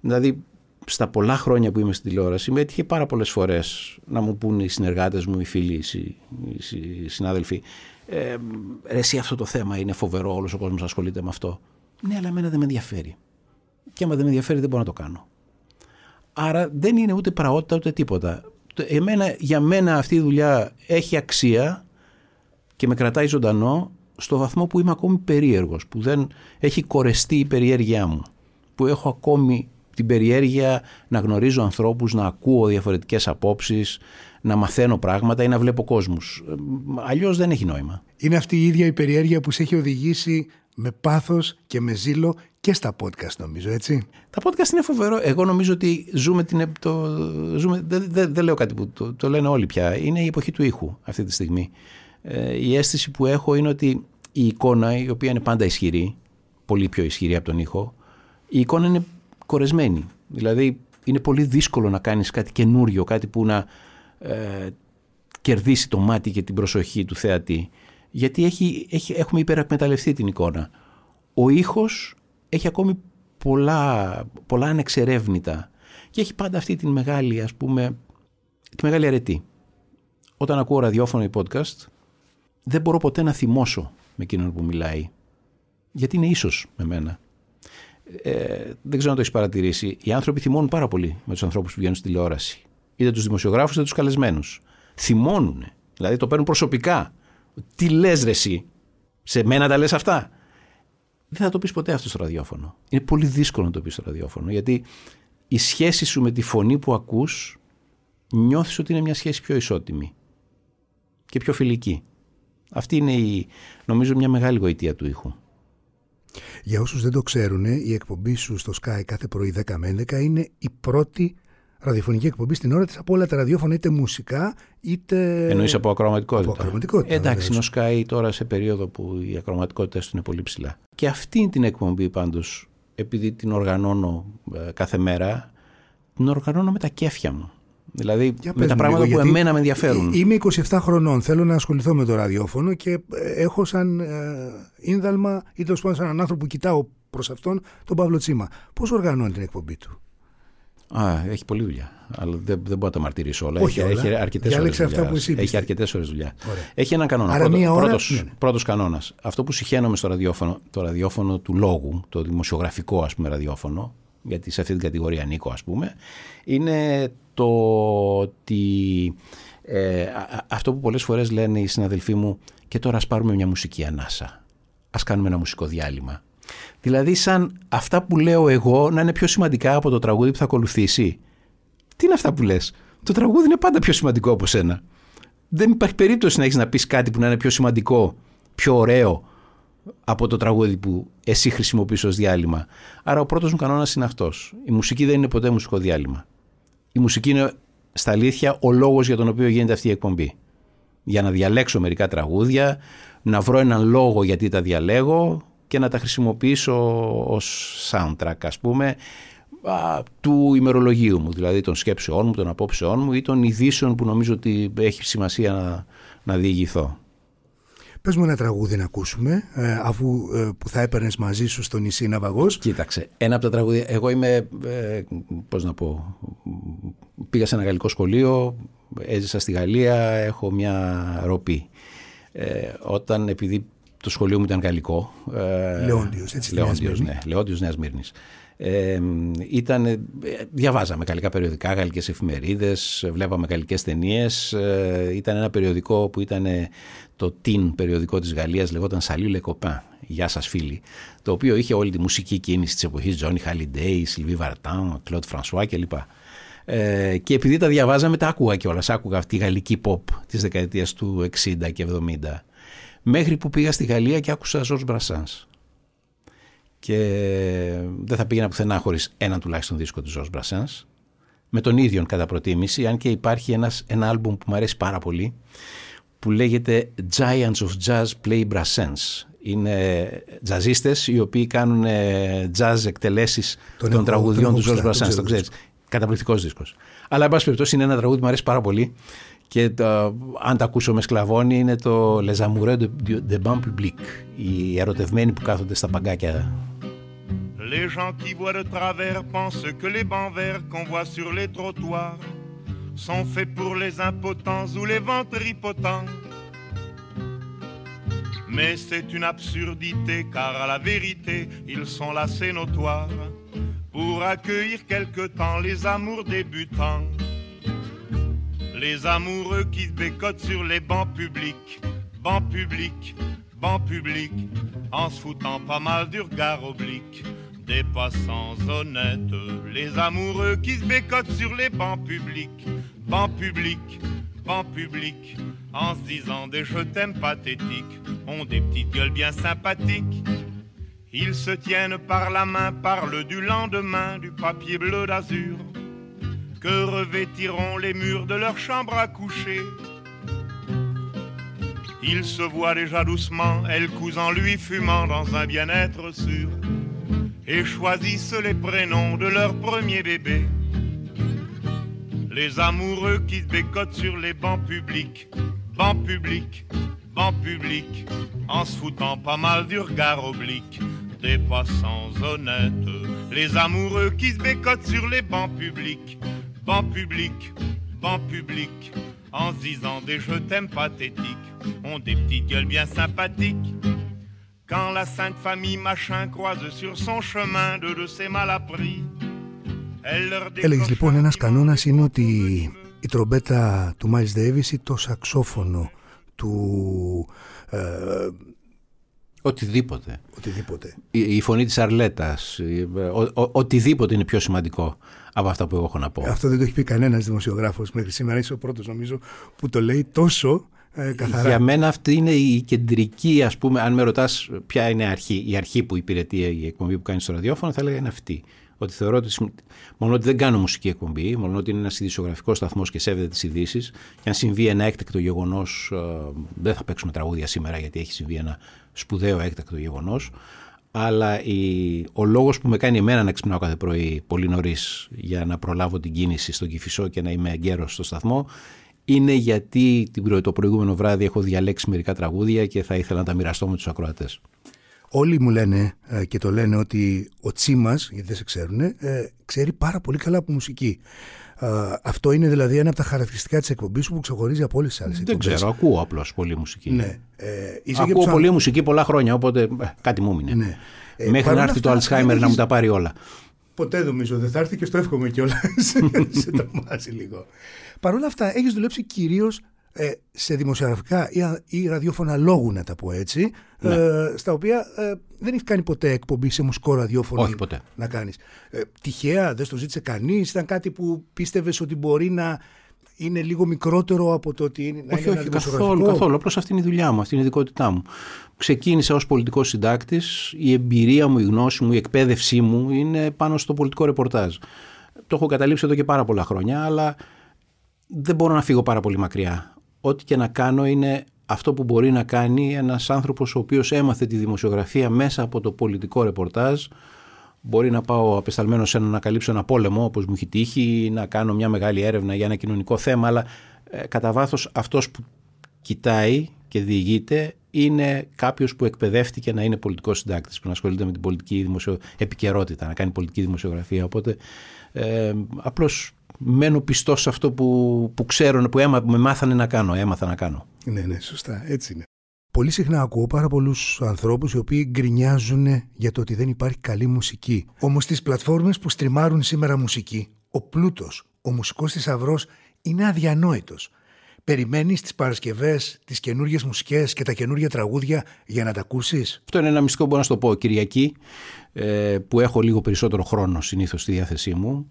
Δηλαδή, στα πολλά χρόνια που είμαι στην τηλεόραση, με έτυχε πάρα πολλές φορές να μου πούν οι συνεργάτες μου, οι φίλοι, οι, συ- οι συ- οι συνάδελφοι, ε, ρε, εσύ αυτό το θέμα είναι φοβερό, όλος ο κόσμος ασχολείται με αυτό. Ναι, αλλά εμένα δεν με ενδιαφέρει. Και άμα δεν με ενδιαφέρει, δεν μπορώ να το κάνω. Άρα δεν είναι ούτε πραότητα ούτε τίποτα. Το- Εμένα, για μένα αυτή η δουλειά έχει αξία και με κρατάει ζωντανό στο βαθμό που είμαι ακόμη περίεργος, που δεν έχει κορεστεί η περιέργειά μου, που έχω ακόμη την περιέργεια να γνωρίζω ανθρώπους, να ακούω διαφορετικές απόψεις, να μαθαίνω πράγματα ή να βλέπω κόσμους. Ε, Αλλιώς δεν έχει νόημα. Είναι αυτή η ίδια η περιέργεια που σε έχει οδηγήσει με πάθος και με ζήλο και στα podcast νομίζω, έτσι; Τα podcast είναι φοβερό. Εγώ νομίζω ότι ζούμε την. επ- Το, ζούμε, δεν, δεν, δεν λέω κάτι που το, το λένε όλοι πια. Είναι η εποχή του ήχου αυτή τη στιγμή. Ε, η αίσθηση που έχω είναι ότι η εικόνα, η οποία είναι πάντα ισχυρή, πολύ πιο ισχυρή από τον ήχο, η εικόνα είναι κορεσμένη. Δηλαδή είναι πολύ δύσκολο να κάνεις κάτι καινούριο, κάτι που να ε, κερδίσει το μάτι και την προσοχή του θεατή. Γιατί έχει, έχει, έχουμε υπερακμεταλλευτεί την εικόνα. Ο ήχος έχει ακόμη πολλά, πολλά ανεξερεύνητα και έχει πάντα αυτή την μεγάλη, ας πούμε, τη μεγάλη αρετή. Όταν ακούω ραδιόφωνο ή podcast, δεν μπορώ ποτέ να θυμώσω με εκείνον που μιλάει. Γιατί είναι ίσως με μένα. Ε, δεν ξέρω αν το έχεις παρατηρήσει. Οι άνθρωποι θυμώνουν πάρα πολύ με τους ανθρώπους που βγαίνουν στη τηλεόραση. Είτε τους δημοσιογράφους είτε τους καλεσμένους. Θυμώνουν. Δηλαδή το παίρνουν προσωπικά. Τι λες, ρε, εσύ; Σε μένα τα λες αυτά; Δεν θα το πεις ποτέ αυτό στο ραδιόφωνο. Είναι πολύ δύσκολο να το πεις στο ραδιόφωνο. Γιατί η σχέση σου με τη φωνή που ακούς νιώθεις ότι είναι μια σχέση πιο ισότιμη και πιο φιλική. Αυτή είναι η, νομίζω μια μεγάλη γοητεία του ήχου. Για όσους δεν το ξέρουν, η εκπομπή σου στο Sky κάθε πρωί 10 με 11 είναι η πρώτη ραδιοφωνική εκπομπή στην ώρα της από όλα τα ραδιόφωνα, είτε μουσικά, είτε. Εννοείς από ακροματικότητα. Από ακροματικότητα. εντάξει, είναι ο Sky τώρα σε περίοδο που η ακροματικότητα του είναι πολύ ψηλά. Και αυτή την εκπομπή πάντως, επειδή την οργανώνω ε, κάθε μέρα, την οργανώνω με τα κέφια μου. Δηλαδή με τα πράγματα που εμένα με ενδιαφέρουν. Είμαι 27 χρονών, θέλω να ασχοληθώ με το ραδιόφωνο και ε, έχω σαν ε, ίνδαλμα ή τέλος πάντων σαν έναν άνθρωπο που κοιτάω προς αυτόν τον Παύλο Τσίμα. Πώς οργανώνει την εκπομπή του; Α, έχει πολλή δουλειά. Αλλά δεν, δεν μπορώ να τα μαρτυρήσω όλα. Όχι έχει, όλα. έχει αρκετές ώρες δουλειάς. Έχει αρκετές ώρες δουλειά. Έχει έναν κανόνα. Άρα Πρώτο, μία ώρα, πρώτος, ναι, ναι. πρώτος κανόνας. Αυτό που συχαίνομαι στο ραδιόφωνο, το ραδιόφωνο του λόγου, το δημοσιογραφικό ας πούμε ραδιόφωνο, γιατί σε αυτή την κατηγορία ανήκω ας πούμε, είναι το ότι ε, α- αυτό που πολλές φορές λένε οι συναδελφοί μου και τώρα ας πάρουμε μια μουσική ανάσα. Ας κάνουμε ένα μουσικό διάλειμμα. Δηλαδή σαν αυτά που λέω εγώ να είναι πιο σημαντικά από το τραγούδι που θα ακολουθήσει. Τι είναι αυτά που λες; Το τραγούδι είναι πάντα πιο σημαντικό από σένα. Δεν υπάρχει περίπτωση να έχεις να πεις κάτι που να είναι πιο σημαντικό, πιο ωραίο από το τραγούδι που εσύ χρησιμοποιείς ως διάλειμμα. Άρα ο πρώτος μου κανόνας είναι αυτός. Η μουσική δεν είναι ποτέ μουσικό διάλειμμα. Η μουσική είναι στα αλήθεια ο λόγος για τον οποίο γίνεται αυτή η εκπομπή. Για να διαλέξω μερικά τραγούδια, να βρω έναν λόγο γιατί τα διαλέγω και να τα χρησιμοποιήσω ως soundtrack ας πούμε α, του ημερολογίου μου, δηλαδή των σκέψεών μου, των απόψεών μου ή των ειδήσεων που νομίζω ότι έχει σημασία να, να διηγηθώ. Πες μου ένα τραγούδι να ακούσουμε, ε, αφού ε, που θα έπαιρνες μαζί σου στο νησί Ναυαγός. Κοίταξε, ένα από τα τραγούδια. Εγώ είμαι. Ε, Πώς να πω. Πήγα σε ένα γαλλικό σχολείο, έζησα στη Γαλλία, έχω μια ροπή. Ε, όταν επειδή το σχολείο μου ήταν γαλλικό. Ε, Λεόντιος, έτσι, στη Νέα Λεόντιος, Σμύρνη. ναι, Λεόντιος Νέας Μύρνης. Ε, ήταν, ε, διαβάζαμε γαλλικά περιοδικά, γαλλικές εφημερίδες, βλέπαμε γαλλικές ταινίες. Ε, ήταν ένα περιοδικό που ήταν το teen περιοδικό της Γαλλίας, λεγόταν Salut les copains, Γεια σας φίλοι, το οποίο είχε όλη τη μουσική κίνηση της εποχής, Johnny Hallyday, Sylvie Vartan, Claude François κλπ. Ε, και επειδή τα διαβάζαμε τα άκουγα κιόλας. Άκουγα αυτή η γαλλική pop της δεκαετίας του 60 και 70. Μέχρι που πήγα στη Γαλλία και άκουσα Georges Brassens. Και δεν θα πήγαινα πουθενά χωρίς έναν τουλάχιστον δίσκο του Georges Brassens. Με τον ίδιο κατά προτίμηση, αν και υπάρχει ένας, ένα άλμπουμ που μου αρέσει πάρα πολύ, που λέγεται Giants of Jazz Play Brassens. Είναι τζαζίστες οι οποίοι κάνουν ε, jazz εκτελέσεις Τον των έχω- τραγουδιών τον του έχω Georges ακουστά, τον Brassens. ξέρω, Το ξέρεις. Καταπληκτικός δίσκος. Αλλά, εν πάση περιπτώσει, είναι ένα τραγούδι που μου αρέσει πάρα πολύ και το, αν το ακούσω με σκλαβώνει είναι το Les Amoureux de, de Ban Public. Οι ερωτευμένοι που κάθονται στα παγκάκια Les gens qui voient de travers pensent que les bancs verts qu'on voit sur les trottoirs sont faits pour les impotents ou les ventripotents. Mais c'est une absurdité car à la vérité ils sont là c'est notoire pour accueillir quelque temps les amours débutants. Les amoureux qui se bécotent sur les bancs publics, bancs publics, bancs publics, en se foutant pas mal du regard oblique des passants honnêtes. Les amoureux qui se bécotent sur les bancs publics, bancs publics, bancs publics, en se disant des je t'aime pathétiques, ont des petites gueules bien sympathiques. Ils se tiennent par la main, parlent du lendemain, du papier bleu d'azur que revêtiront les murs de leur chambre à coucher? Il se voit déjà doucement, elle cousant lui fumant dans un bien-être sûr. et choisissent les prénoms de leur premier bébé. Les amoureux qui se bécotent sur les bancs publics, bancs publics, bancs publics, en se foutant pas mal du regard oblique des passants honnêtes. Les amoureux qui se bécotent sur les bancs publics, bancs publics, bancs publics, en se disant des je t'aime pathétiques, ont des petites gueules bien sympathiques. Quand la sainte famille machin croise sur son chemin deux de ses malappris, elle leur Έλεγες λοιπόν ένας κανόνας είναι ότι η τρομπέτα του Miles Davis ή το σαξόφωνο του ε, Οτιδήποτε. Οτιδήποτε. Η, η φωνή της Αρλέτας, ο, ο, οτιδήποτε είναι πιο σημαντικό από αυτά που εγώ έχω να πω. Αυτό δεν το έχει πει κανένας δημοσιογράφος μέχρι σήμερα. Είσαι ο πρώτος νομίζω που το λέει τόσο ε, καθαρά. Για μένα αυτή είναι η κεντρική, ας πούμε, αν με ρωτάς ποια είναι αρχή, η αρχή που υπηρετεί η εκπομπή που κάνει στο ραδιόφωνο, θα έλεγα είναι αυτή. Ότι θεωρώ ότι μόνο ότι δεν κάνω μουσική εκπομπή, μόνο ότι είναι ένας ειδησιογραφικός σταθμός και σέβεται τις ειδήσεις. Και αν συμβεί ένα έκτακτο γεγονός, ε, δεν θα παίξουμε τραγούδια σήμερα γιατί έχει συμβεί ένα σπουδαίο έκτακτο γεγονός. Αλλά η, ο λόγος που με κάνει εμένα να ξυπνάω κάθε πρωί πολύ νωρίς για να προλάβω την κίνηση στον Κυφισό και να είμαι εγκαίρος στο σταθμό είναι γιατί το προηγούμενο βράδυ έχω διαλέξει μερικά τραγούδια και θα ήθελα να τα μοιραστώ με τους ακροατές. Όλοι μου λένε ε, και το λένε ότι ο Τσίμας, γιατί δεν σε ξέρουν, ε, ξέρει πάρα πολύ καλά από μουσική. Ε, αυτό είναι δηλαδή ένα από τα χαρακτηριστικά της εκπομπής που ξεχωρίζει από όλες τις άλλες εκπομπές. Δεν ξέρω, ακούω απλώς πολύ μουσική. Ναι. Ε, ακούω πολύ μουσική πολλά χρόνια, οπότε κάτι μου έμεινε. Ναι. Μέχρι να έρθει το Αλτσχάιμερ να μου τα πάρει όλα. Ποτέ νομίζω δεν θα έρθει και στο εύχομαι κιόλας. σε τρομάζει λίγο. Παρ' όλα αυτά, έχεις δουλέψει κυρίως ε, σε δημοσιογραφικά ή, ή ραδιόφωνα λόγου, να τα πω έτσι, ναι. ε, στα οποία ε, δεν έχει κάνει ποτέ εκπομπή σε μουσικό ραδιόφωνο Όχι ποτέ. να κάνεις. Ε, τυχαία, δεν το ζήτησε κανείς, ήταν κάτι που πίστευες ότι μπορεί να είναι λίγο μικρότερο από το ότι είναι, όχι, να είναι όχι, καθόλου, καθόλου. Απλώς αυτή είναι η δουλειά μου, αυτή είναι η ειδικότητά μου. Ξεκίνησα ως πολιτικός συντάκτης. Η εμπειρία μου, η γνώση μου, η εκπαίδευσή μου είναι πάνω στο πολιτικό ρεπορτάζ. Το έχω καταλήψει εδώ και πάρα πολλά χρόνια, αλλά δεν μπορώ να φύγω πάρα πολύ μακριά ό,τι και να κάνω είναι αυτό που μπορεί να κάνει ένας άνθρωπος ο οποίος έμαθε τη δημοσιογραφία μέσα από το πολιτικό ρεπορτάζ. Μπορεί να πάω απεσταλμένος σε να καλύψω ένα πόλεμο όπως μου έχει τύχει, να κάνω μια μεγάλη έρευνα για ένα κοινωνικό θέμα, αλλά ε, κατά βάθος αυτός που κοιτάει και διηγείται είναι κάποιος που εκπαιδεύτηκε να είναι πολιτικός συντάκτης, που να ασχολείται με την πολιτική δημοσιο... επικαιρότητα, να κάνει πολιτική δημοσιογραφία. Οπότε ε, απλώς μένω πιστός σε αυτό που, που ξέρω, που έμα, με μάθανε να κάνω, έμαθα να κάνω. Ναι, ναι, σωστά, έτσι είναι. Πολύ συχνά ακούω πάρα πολλούς ανθρώπους οι οποίοι γκρινιάζουν για το ότι δεν υπάρχει καλή μουσική. Όμως στις πλατφόρμες που στριμάρουν σήμερα μουσική, ο πλούτος, ο μουσικός θησαυρό είναι αδιανόητος. Περιμένει τι Παρασκευές, τις καινούριε μουσικές και τα καινούργια τραγούδια για να τα ακούσεις; Αυτό είναι ένα μυστικό που μπορώ να σου το πω. Κυριακή, ε, που έχω λίγο περισσότερο χρόνο συνήθως στη διάθεσή μου,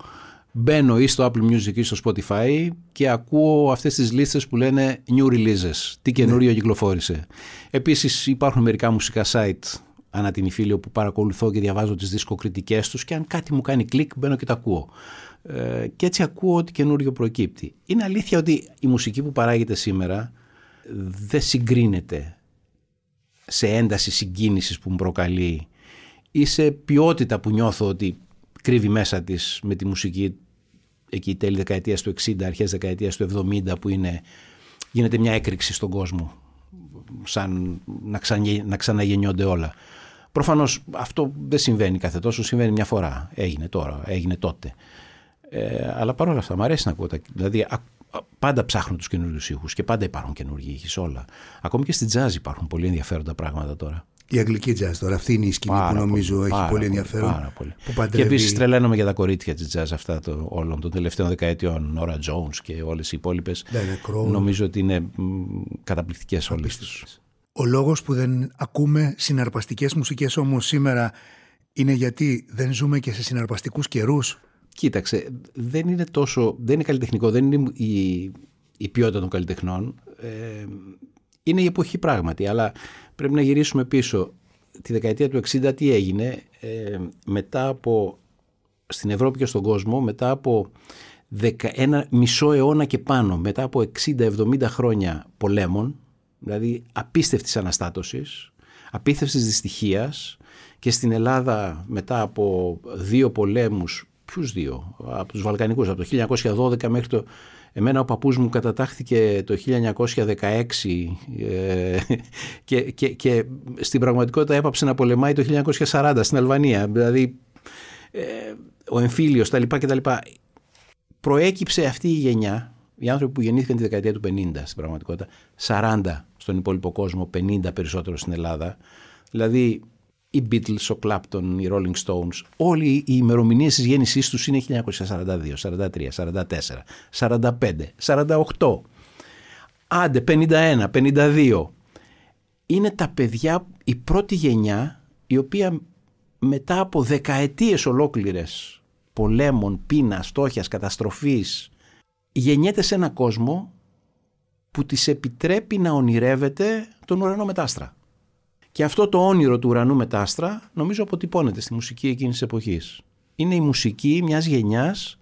μπαίνω ή στο Apple Music ή στο Spotify και ακούω αυτές τις λίστες που λένε new releases, τι καινούριο ναι. κυκλοφόρησε. Επίσης υπάρχουν μερικά μουσικά site ανά την Ιφίλιο που παρακολουθώ και διαβάζω τις δισκοκριτικές τους και αν κάτι μου κάνει κλικ μπαίνω και τα ακούω. Ε, και έτσι ακούω ότι καινούριο προκύπτει. Είναι αλήθεια ότι η μουσική που παράγεται σήμερα δεν συγκρίνεται σε ένταση συγκίνησης που μου προκαλεί ή σε ποιότητα που νιώθω ότι κρύβει μέσα της με τη μουσική εκεί τέλη δεκαετίας του 60, αρχές δεκαετίας του 70 που είναι, γίνεται μια έκρηξη στον κόσμο σαν να, να ξαναγεννιόνται όλα. Προφανώς αυτό δεν συμβαίνει κάθε τόσο, συμβαίνει μια φορά. Έγινε τώρα, έγινε τότε. Ε, αλλά παρόλα αυτά μου αρέσει να ακούω. Δηλαδή πάντα ψάχνω τους καινούριους ήχους και πάντα υπάρχουν καινούργιοι ήχοι σε όλα. Ακόμη και στη jazz υπάρχουν πολύ ενδιαφέροντα πράγματα τώρα. Η αγγλική jazz τώρα, αυτή είναι η σκηνή πάρα που νομίζω πολύ, έχει πάρα πολύ ενδιαφέρον. Πάρα πολύ. Που παντρεύει... Και επίσης τρελαίνομαι για τα κορίτσια της jazz αυτά το, όλων των τελευταίων δεκαετιών. Νόρα Jones και όλες οι υπόλοιπες. Νομίζω ότι είναι καταπληκτικές όλες Ο λόγος που δεν ακούμε συναρπαστικές μουσικές όμως σήμερα είναι γιατί δεν ζούμε και σε συναρπαστικούς καιρούς. Κοίταξε, δεν είναι τόσο. Δεν είναι καλλιτεχνικό, δεν είναι η, η ποιότητα των καλλιτεχνών. Ε, είναι η εποχή πράγματι, αλλά πρέπει να γυρίσουμε πίσω. Τη δεκαετία του 60 τι έγινε, ε, μετά από, στην Ευρώπη και στον κόσμο, μετά από ένα μισό αιώνα και πάνω, μετά από 60-70 χρόνια πολέμων, δηλαδή απίστευτης αναστάτωσης, απίστευτης δυστυχίας και στην Ελλάδα μετά από δύο πολέμους, ποιους δύο, από τους Βαλκανικούς, από το 1912 μέχρι το... Εμένα ο παππούς μου κατατάχθηκε το 1916 ε, και, και, και στην πραγματικότητα έπαψε να πολεμάει το 1940 στην Αλβανία. Δηλαδή ε, ο εμφύλιος, τα λοιπά και τα λοιπά. Προέκυψε αυτή η γενιά, οι άνθρωποι που γεννήθηκαν τη δεκαετία του 50 στην πραγματικότητα, 40 στον υπόλοιπο κόσμο, 50 περισσότερο στην Ελλάδα. Δηλαδή οι Beatles, ο Clapton, οι Rolling Stones, όλοι οι ημερομηνίες της γέννησής τους είναι 1942, 43, 44, 45, 48. Άντε, 51, 52. Είναι τα παιδιά, η πρώτη γενιά, η οποία μετά από δεκαετίες ολόκληρες πολέμων, πείνας, στόχιας, καταστροφής, γεννιέται σε ένα κόσμο που της επιτρέπει να ονειρεύεται τον ουρανό μετάστρα. Και αυτό το όνειρο του ουρανού με τα άστρα νομίζω αποτυπώνεται στη μουσική εκείνης της εποχής. Είναι η μουσική μιας γενιάς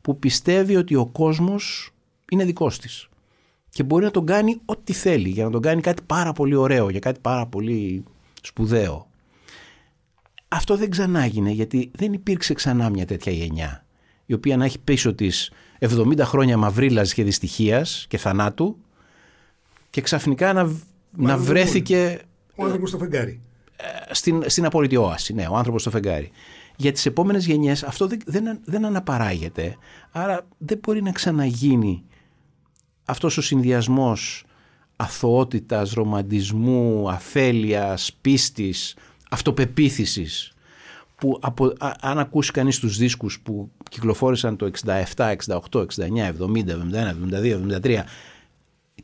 που πιστεύει ότι ο κόσμος είναι δικός της. Και μπορεί να τον κάνει ό,τι θέλει, για να τον κάνει κάτι πάρα πολύ ωραίο, για κάτι πάρα πολύ σπουδαίο. Αυτό δεν ξανάγινε γιατί δεν υπήρξε ξανά μια τέτοια γενιά η οποία να έχει πίσω της 70 χρόνια μαυρίλας και δυστυχίας και θανάτου και ξαφνικά να, να βρέθηκε ο άνθρωπος στο φεγγάρι. Ε, στην, στην απόλυτη όαση, ναι, ο άνθρωπος στο φεγγάρι. Για τις επόμενες γενιές αυτό δεν, δεν, δεν αναπαράγεται. Άρα δεν μπορεί να ξαναγίνει αυτός ο συνδυασμός αθωότητας, ρομαντισμού, αφέλειας, πίστης, αυτοπεποίθησης που από, αν ακούσει κανείς τους δίσκους που κυκλοφόρησαν το 67, 68, 69, 70, 71, 72, 73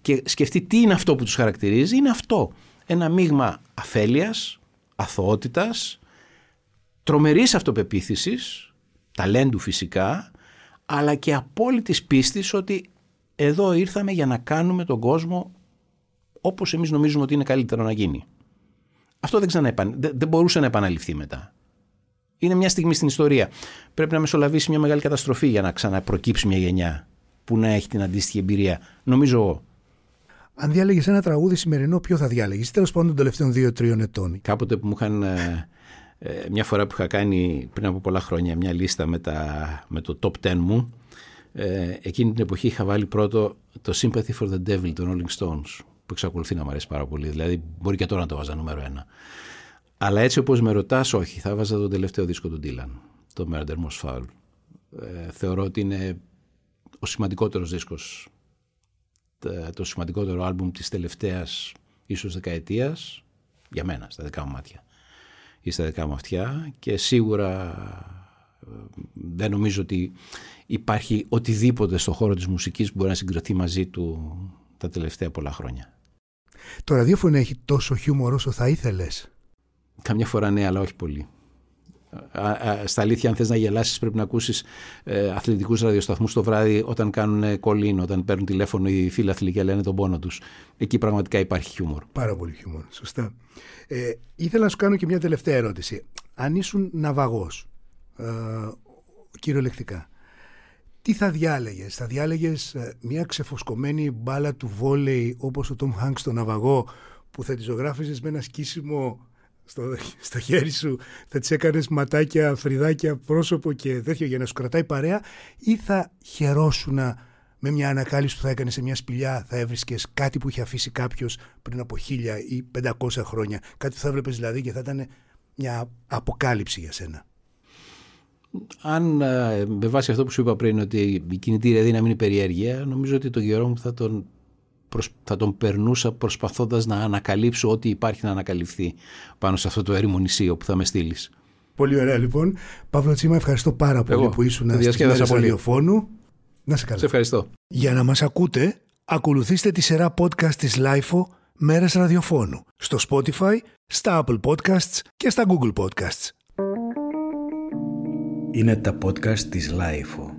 και σκεφτεί τι είναι αυτό που τους χαρακτηρίζει, είναι αυτό ένα μείγμα αφέλειας, αθωότητας, τρομερής αυτοπεποίθησης, ταλέντου φυσικά, αλλά και απόλυτης πίστης ότι εδώ ήρθαμε για να κάνουμε τον κόσμο όπως εμείς νομίζουμε ότι είναι καλύτερο να γίνει. Αυτό δεν, ξανά, δεν μπορούσε να επαναληφθεί μετά. Είναι μια στιγμή στην ιστορία. Πρέπει να μεσολαβήσει μια μεγάλη καταστροφή για να ξαναπροκύψει μια γενιά που να έχει την αντίστοιχη εμπειρία. Νομίζω εγώ. Αν διάλεγες ένα τραγούδι σημερινό, ποιο θα διάλεγες, τέλος πάντων των τελευταίων δύο-τριών ετών. Κάποτε που μου είχαν. Ε, ε, μια φορά που είχα κάνει πριν από πολλά χρόνια μια λίστα με, τα, με το top 10 μου, ε, εκείνη την εποχή είχα βάλει πρώτο το Sympathy for the Devil των Rolling Stones, που εξακολουθεί να μου αρέσει πάρα πολύ. Δηλαδή, μπορεί και τώρα να το βάζα νούμερο ένα. Αλλά έτσι όπως με ρωτάς, όχι, θα βάζα το τελευταίο δίσκο του Dylan, το Murder Most Foul. Ε, θεωρώ ότι είναι ο σημαντικότερος δίσκος ε, το σημαντικότερο άλμπουμ της τελευταίας ίσως δεκαετίας για μένα, στα δικά μου μάτια ή στα δικά μου αυτιά και σίγουρα ε, δεν νομίζω ότι υπάρχει οτιδήποτε στο χώρο της μουσικής που μπορεί να συγκριθεί μαζί του τα τελευταία πολλά χρόνια. Το ραδιόφωνο έχει τόσο χιούμορ όσο θα ήθελες. Καμιά φορά ναι, αλλά όχι πολύ στα αλήθεια αν θες να γελάσεις πρέπει να ακούσεις ε, αθλητικούς ραδιοσταθμούς το βράδυ όταν κάνουν κολλήν, όταν παίρνουν τηλέφωνο οι φίλαθλοι και λένε τον πόνο τους. Εκεί πραγματικά υπάρχει χιούμορ. Πάρα πολύ χιούμορ, σωστά. Ε, ήθελα να σου κάνω και μια τελευταία ερώτηση. Αν ήσουν ναυαγός, ε, κυριολεκτικά, τι θα διάλεγες, θα διάλεγες ε, μια ξεφοσκωμένη μπάλα του βόλεϊ όπως ο Τόμ Χάνκ στο ναυαγό που θα τη ζωγράφιζες με ένα σκίσιμο στο, στο χέρι σου θα τις έκανες ματάκια, φρυδάκια, πρόσωπο και τέτοιο για να σου κρατάει παρέα ή θα χαιρόσουν με μια ανακάλυψη που θα έκανες σε μια σπηλιά θα έβρισκες κάτι που είχε αφήσει κάποιος πριν από χίλια ή πεντακόσια χρόνια. Κάτι που θα έβλεπες δηλαδή και θα ήταν μια αποκάλυψη για σένα. Αν ε, με βάση αυτό που σου είπα πριν ότι η κινητήρια δύναμη είναι περιέργεια, νομίζω ότι τον καιρό μου θα τον θα τον περνούσα προσπαθώντας να ανακαλύψω ό,τι υπάρχει να ανακαλυφθεί πάνω σε αυτό το έρημο νησί όπου θα με στείλεις. Πολύ ωραία λοιπόν. Παύλο Τσίμα, ευχαριστώ πάρα πολύ που ήσουν στις μέρες ραδιοφώνου. Να σε καλά. Σε ευχαριστώ. Για να μας ακούτε, ακολουθήστε τη σειρά podcast της LIFO Μέρες Ραδιοφώνου στο Spotify, στα Apple Podcasts και στα Google Podcasts. Είναι τα podcast της LIFO.